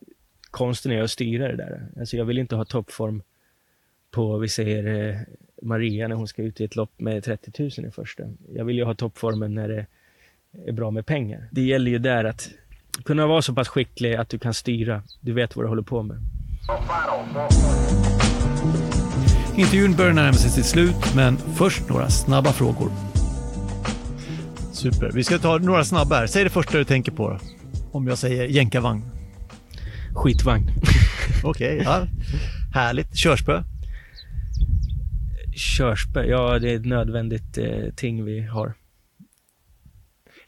konsten är att styra det där. Alltså jag vill inte ha toppform på, vi säger, eh, Maria när hon ska ut i ett lopp med 30 000 i första. Jag vill ju ha toppformen när det är bra med pengar. Det gäller ju där att kunna vara så pass skicklig att du kan styra. Du vet vad du håller på med. Intervjun börjar närma sig sitt slut, men först några snabba frågor. Super. Vi ska ta några snabba här. Säg det första du tänker på. Om jag säger jänkarvagn. Skitvagn. Okej, okay, ja. Härligt. Körspö? Körspö, ja det är ett nödvändigt eh, ting vi har.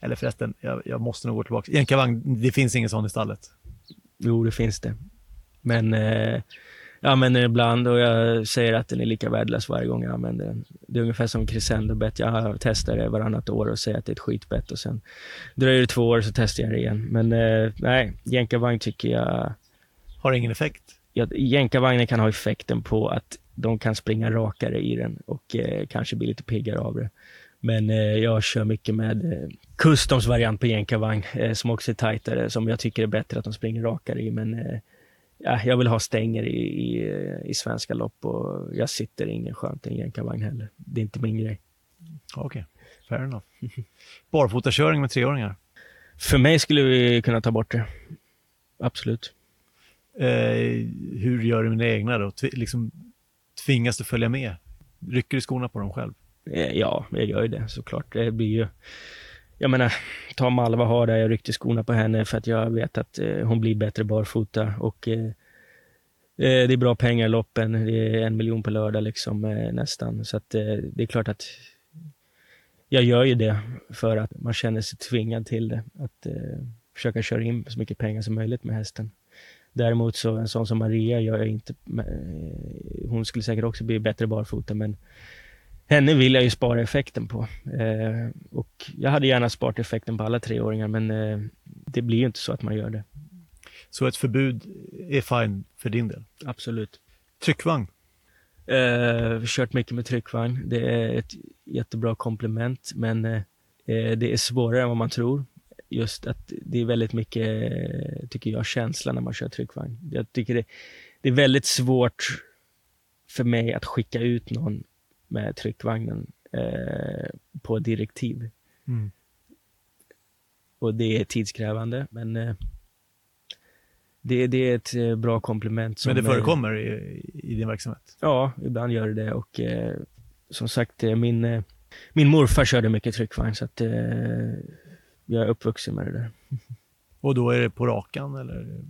Eller förresten, jag, jag måste nog gå tillbaka. Jänkarvagn, det finns ingen sån i stallet? Jo, det finns det. Men eh, jag använder den ibland och jag säger att den är lika värdelös varje gång jag använder den. Det är ungefär som crescendo-bett. Jag testar det varannat år och säger att det är ett skitbett och sen dröjer det två år så testar jag det igen. Men eh, nej, jänkarvagn tycker jag... Har ingen effekt? Jänkarvagnen kan ha effekten på att de kan springa rakare i den och eh, kanske bli lite piggare av det. Men eh, jag kör mycket med eh, Customs variant på jänkarvagn eh, som också är tajtare, som jag tycker är bättre att de springer rakare i. Men eh, ja, jag vill ha stänger i, i, i, svenska lopp och jag sitter ingen skönt i en jänkarvagn heller. Det är inte min grej. Okej, okay. fair enough. Barfotakörning med treåringar? För mig skulle vi kunna ta bort det. Absolut. Eh, hur gör du med dina egna då? Liksom, tvingas du följa med? Rycker du skorna på dem själv? Eh, ja, jag gör ju det såklart. Det blir ju... Jag menar, ta Malva har det, jag ryckte skorna på henne för att jag vet att eh, hon blir bättre barfota och eh, det är bra pengar i loppen. Det är en miljon på lördag liksom nästan. Så att det är klart att jag gör ju det för att man känner sig tvingad till det. Att försöka köra in så mycket pengar som möjligt med hästen. Däremot så en sån som Maria gör jag inte. Hon skulle säkert också bli bättre barfota, men henne vill jag ju spara effekten på. Eh, och jag hade gärna sparat effekten på alla treåringar, men eh, det blir ju inte så att man gör det. Så ett förbud är fine för din del? Absolut. Tryckvagn? Eh, kört mycket med tryckvagn. Det är ett jättebra komplement, men eh, det är svårare än vad man tror. Just att det är väldigt mycket, tycker jag, känsla när man kör tryckvagn. Jag tycker det, det är väldigt svårt för mig att skicka ut någon med tryckvagnen eh, på direktiv. Mm. Och det är tidskrävande, men eh, det, det är ett eh, bra komplement. Som, Men det eh, förekommer i, i din verksamhet? Ja, ibland gör det det och eh, som sagt, eh, min, min morfar körde mycket tryckvagn så att jag är uppvuxen med det där. *laughs* Och då är det på rakan eller?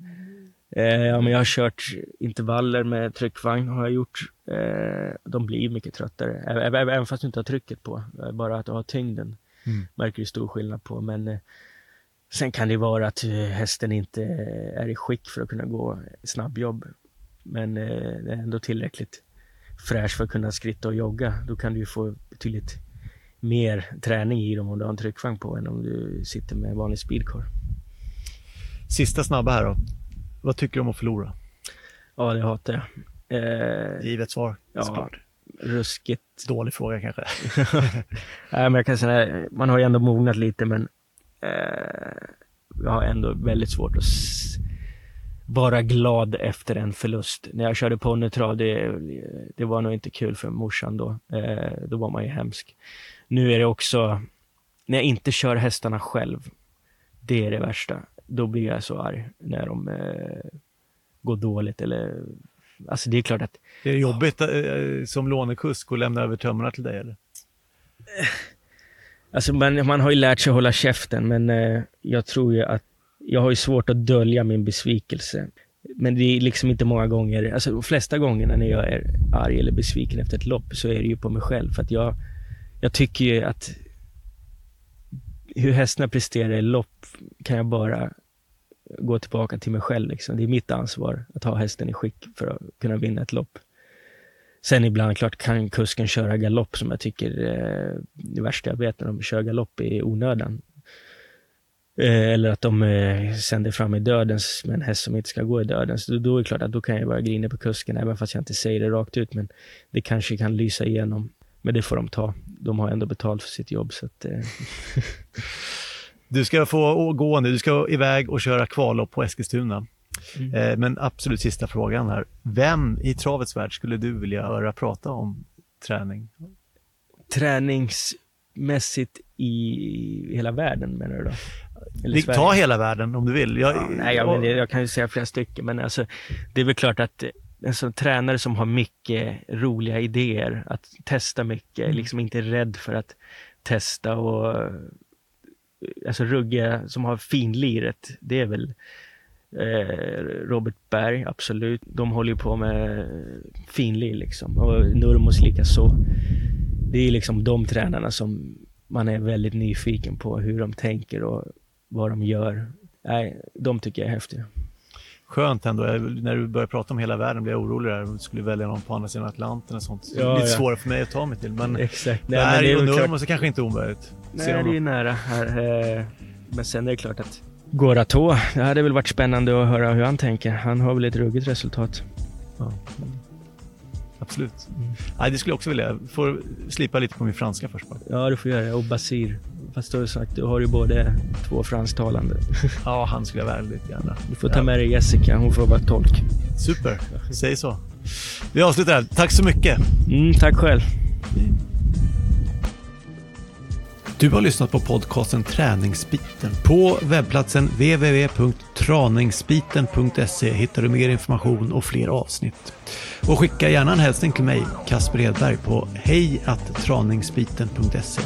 Eh, ja, men jag har kört intervaller med tryckvagn har jag gjort. Eh, de blir mycket tröttare, även fast du inte har trycket på. Bara att du har tyngden Mm. märker du stor skillnad på. Men eh, sen kan det vara att eh, hästen inte är i skick för att kunna gå snabbjobb. Men eh, det är ändå tillräckligt fräsch för att kunna skritta och jogga. Då kan du ju få betydligt mer träning i dem om du har en tryckvagn på än om du sitter med vanlig speedcar. Sista snabba här då. Vad tycker du om att förlora? Ja, det hatar jag. Eh, Givet svar, Ja. såklart. ruskigt. Dålig fråga kanske. *laughs* Nej, men jag kan säga, man har ju ändå mognat lite men eh, jag har ändå väldigt svårt att vara glad efter en förlust. När jag körde ponnytrav, det, det var nog inte kul för morsan då. Eh, då var man ju hemsk. Nu är det också, när jag inte kör hästarna själv, det är det värsta. Då blir jag så arg när de eh, går dåligt eller Alltså det är klart att Är det jobbigt eh, som lånekusk att lämna över tömmarna till dig eller? Alltså man, man har ju lärt sig att hålla käften, men eh, jag tror ju att jag har ju svårt att dölja min besvikelse. Men det är liksom inte många gånger, alltså de flesta gångerna när jag är arg eller besviken efter ett lopp så är det ju på mig själv. För att jag, jag tycker ju att hur hästarna presterar i lopp kan jag bara gå tillbaka till mig själv. Liksom. Det är mitt ansvar att ha hästen i skick för att kunna vinna ett lopp. Sen ibland, klart kan kusken köra galopp som jag tycker eh, det värsta jag vet när de kör galopp i onödan. Eh, eller att de eh, sänder fram i dödens med en häst som inte ska gå i dödens. Då, då är det klart att då kan jag bara grina på kusken, även fast jag inte säger det rakt ut. Men det kanske kan lysa igenom. Men det får de ta. De har ändå betalt för sitt jobb. Så att, eh, *laughs* Du ska få gå nu, du ska iväg och köra kvallopp på Eskilstuna. Mm. Eh, men absolut sista frågan här. Vem i travets värld skulle du vilja höra prata om träning? träningsmässigt i hela världen menar du då? Eller Vi- Sverige? Ta hela världen om du vill. Jag, Ja, nej, jag, jag kan ju säga flera stycken, men alltså, det är väl klart att en sån tränare som har mycket roliga idéer, att testa mycket, Mm. liksom inte är rädd för att testa och alltså rugga som har finliret, det är väl eh, Robert Berg, absolut. De håller ju på med finlir liksom och Nurmos lika så. Det är liksom de tränarna som man är väldigt nyfiken på hur de tänker och vad de gör. Nej, de tycker jag är häftiga. Skönt ändå. Jag- När du börjar prata om hela världen blir jag orolig där. Om du skulle välja någon på andra sidan Atlanten och sånt. Det är Ja, lite ja. svårare för mig att ta mig till. Men Exakt. det här men är väl ju klart- är kanske inte omöjligt. Nej, det de- är ju nära här. eh, Men sen är det klart att Goratå, det hade väl varit spännande att höra hur han tänker. Han har väl ett ruggigt resultat. Ja. Absolut. Mm. Nej, det skulle jag också vilja. Får slipa lite på min franska först bara. Ja, du får göra det. Och Basir. Fast du har sagt, du har ju både två fransktalande. *laughs* Ja, han skulle jag väldigt gärna. Du får ta med dig Jessica, hon får vara tolk. Super, säg så. Vi avslutar här. Tack så mycket. Mm, tack själv. Du har lyssnat på podcasten Träningsbiten. På webbplatsen www.traningsbiten.se hittar du mer information och fler avsnitt. Och skicka gärna en hälsning till mig, Kasper Hedberg, på hejattraningsbiten.se.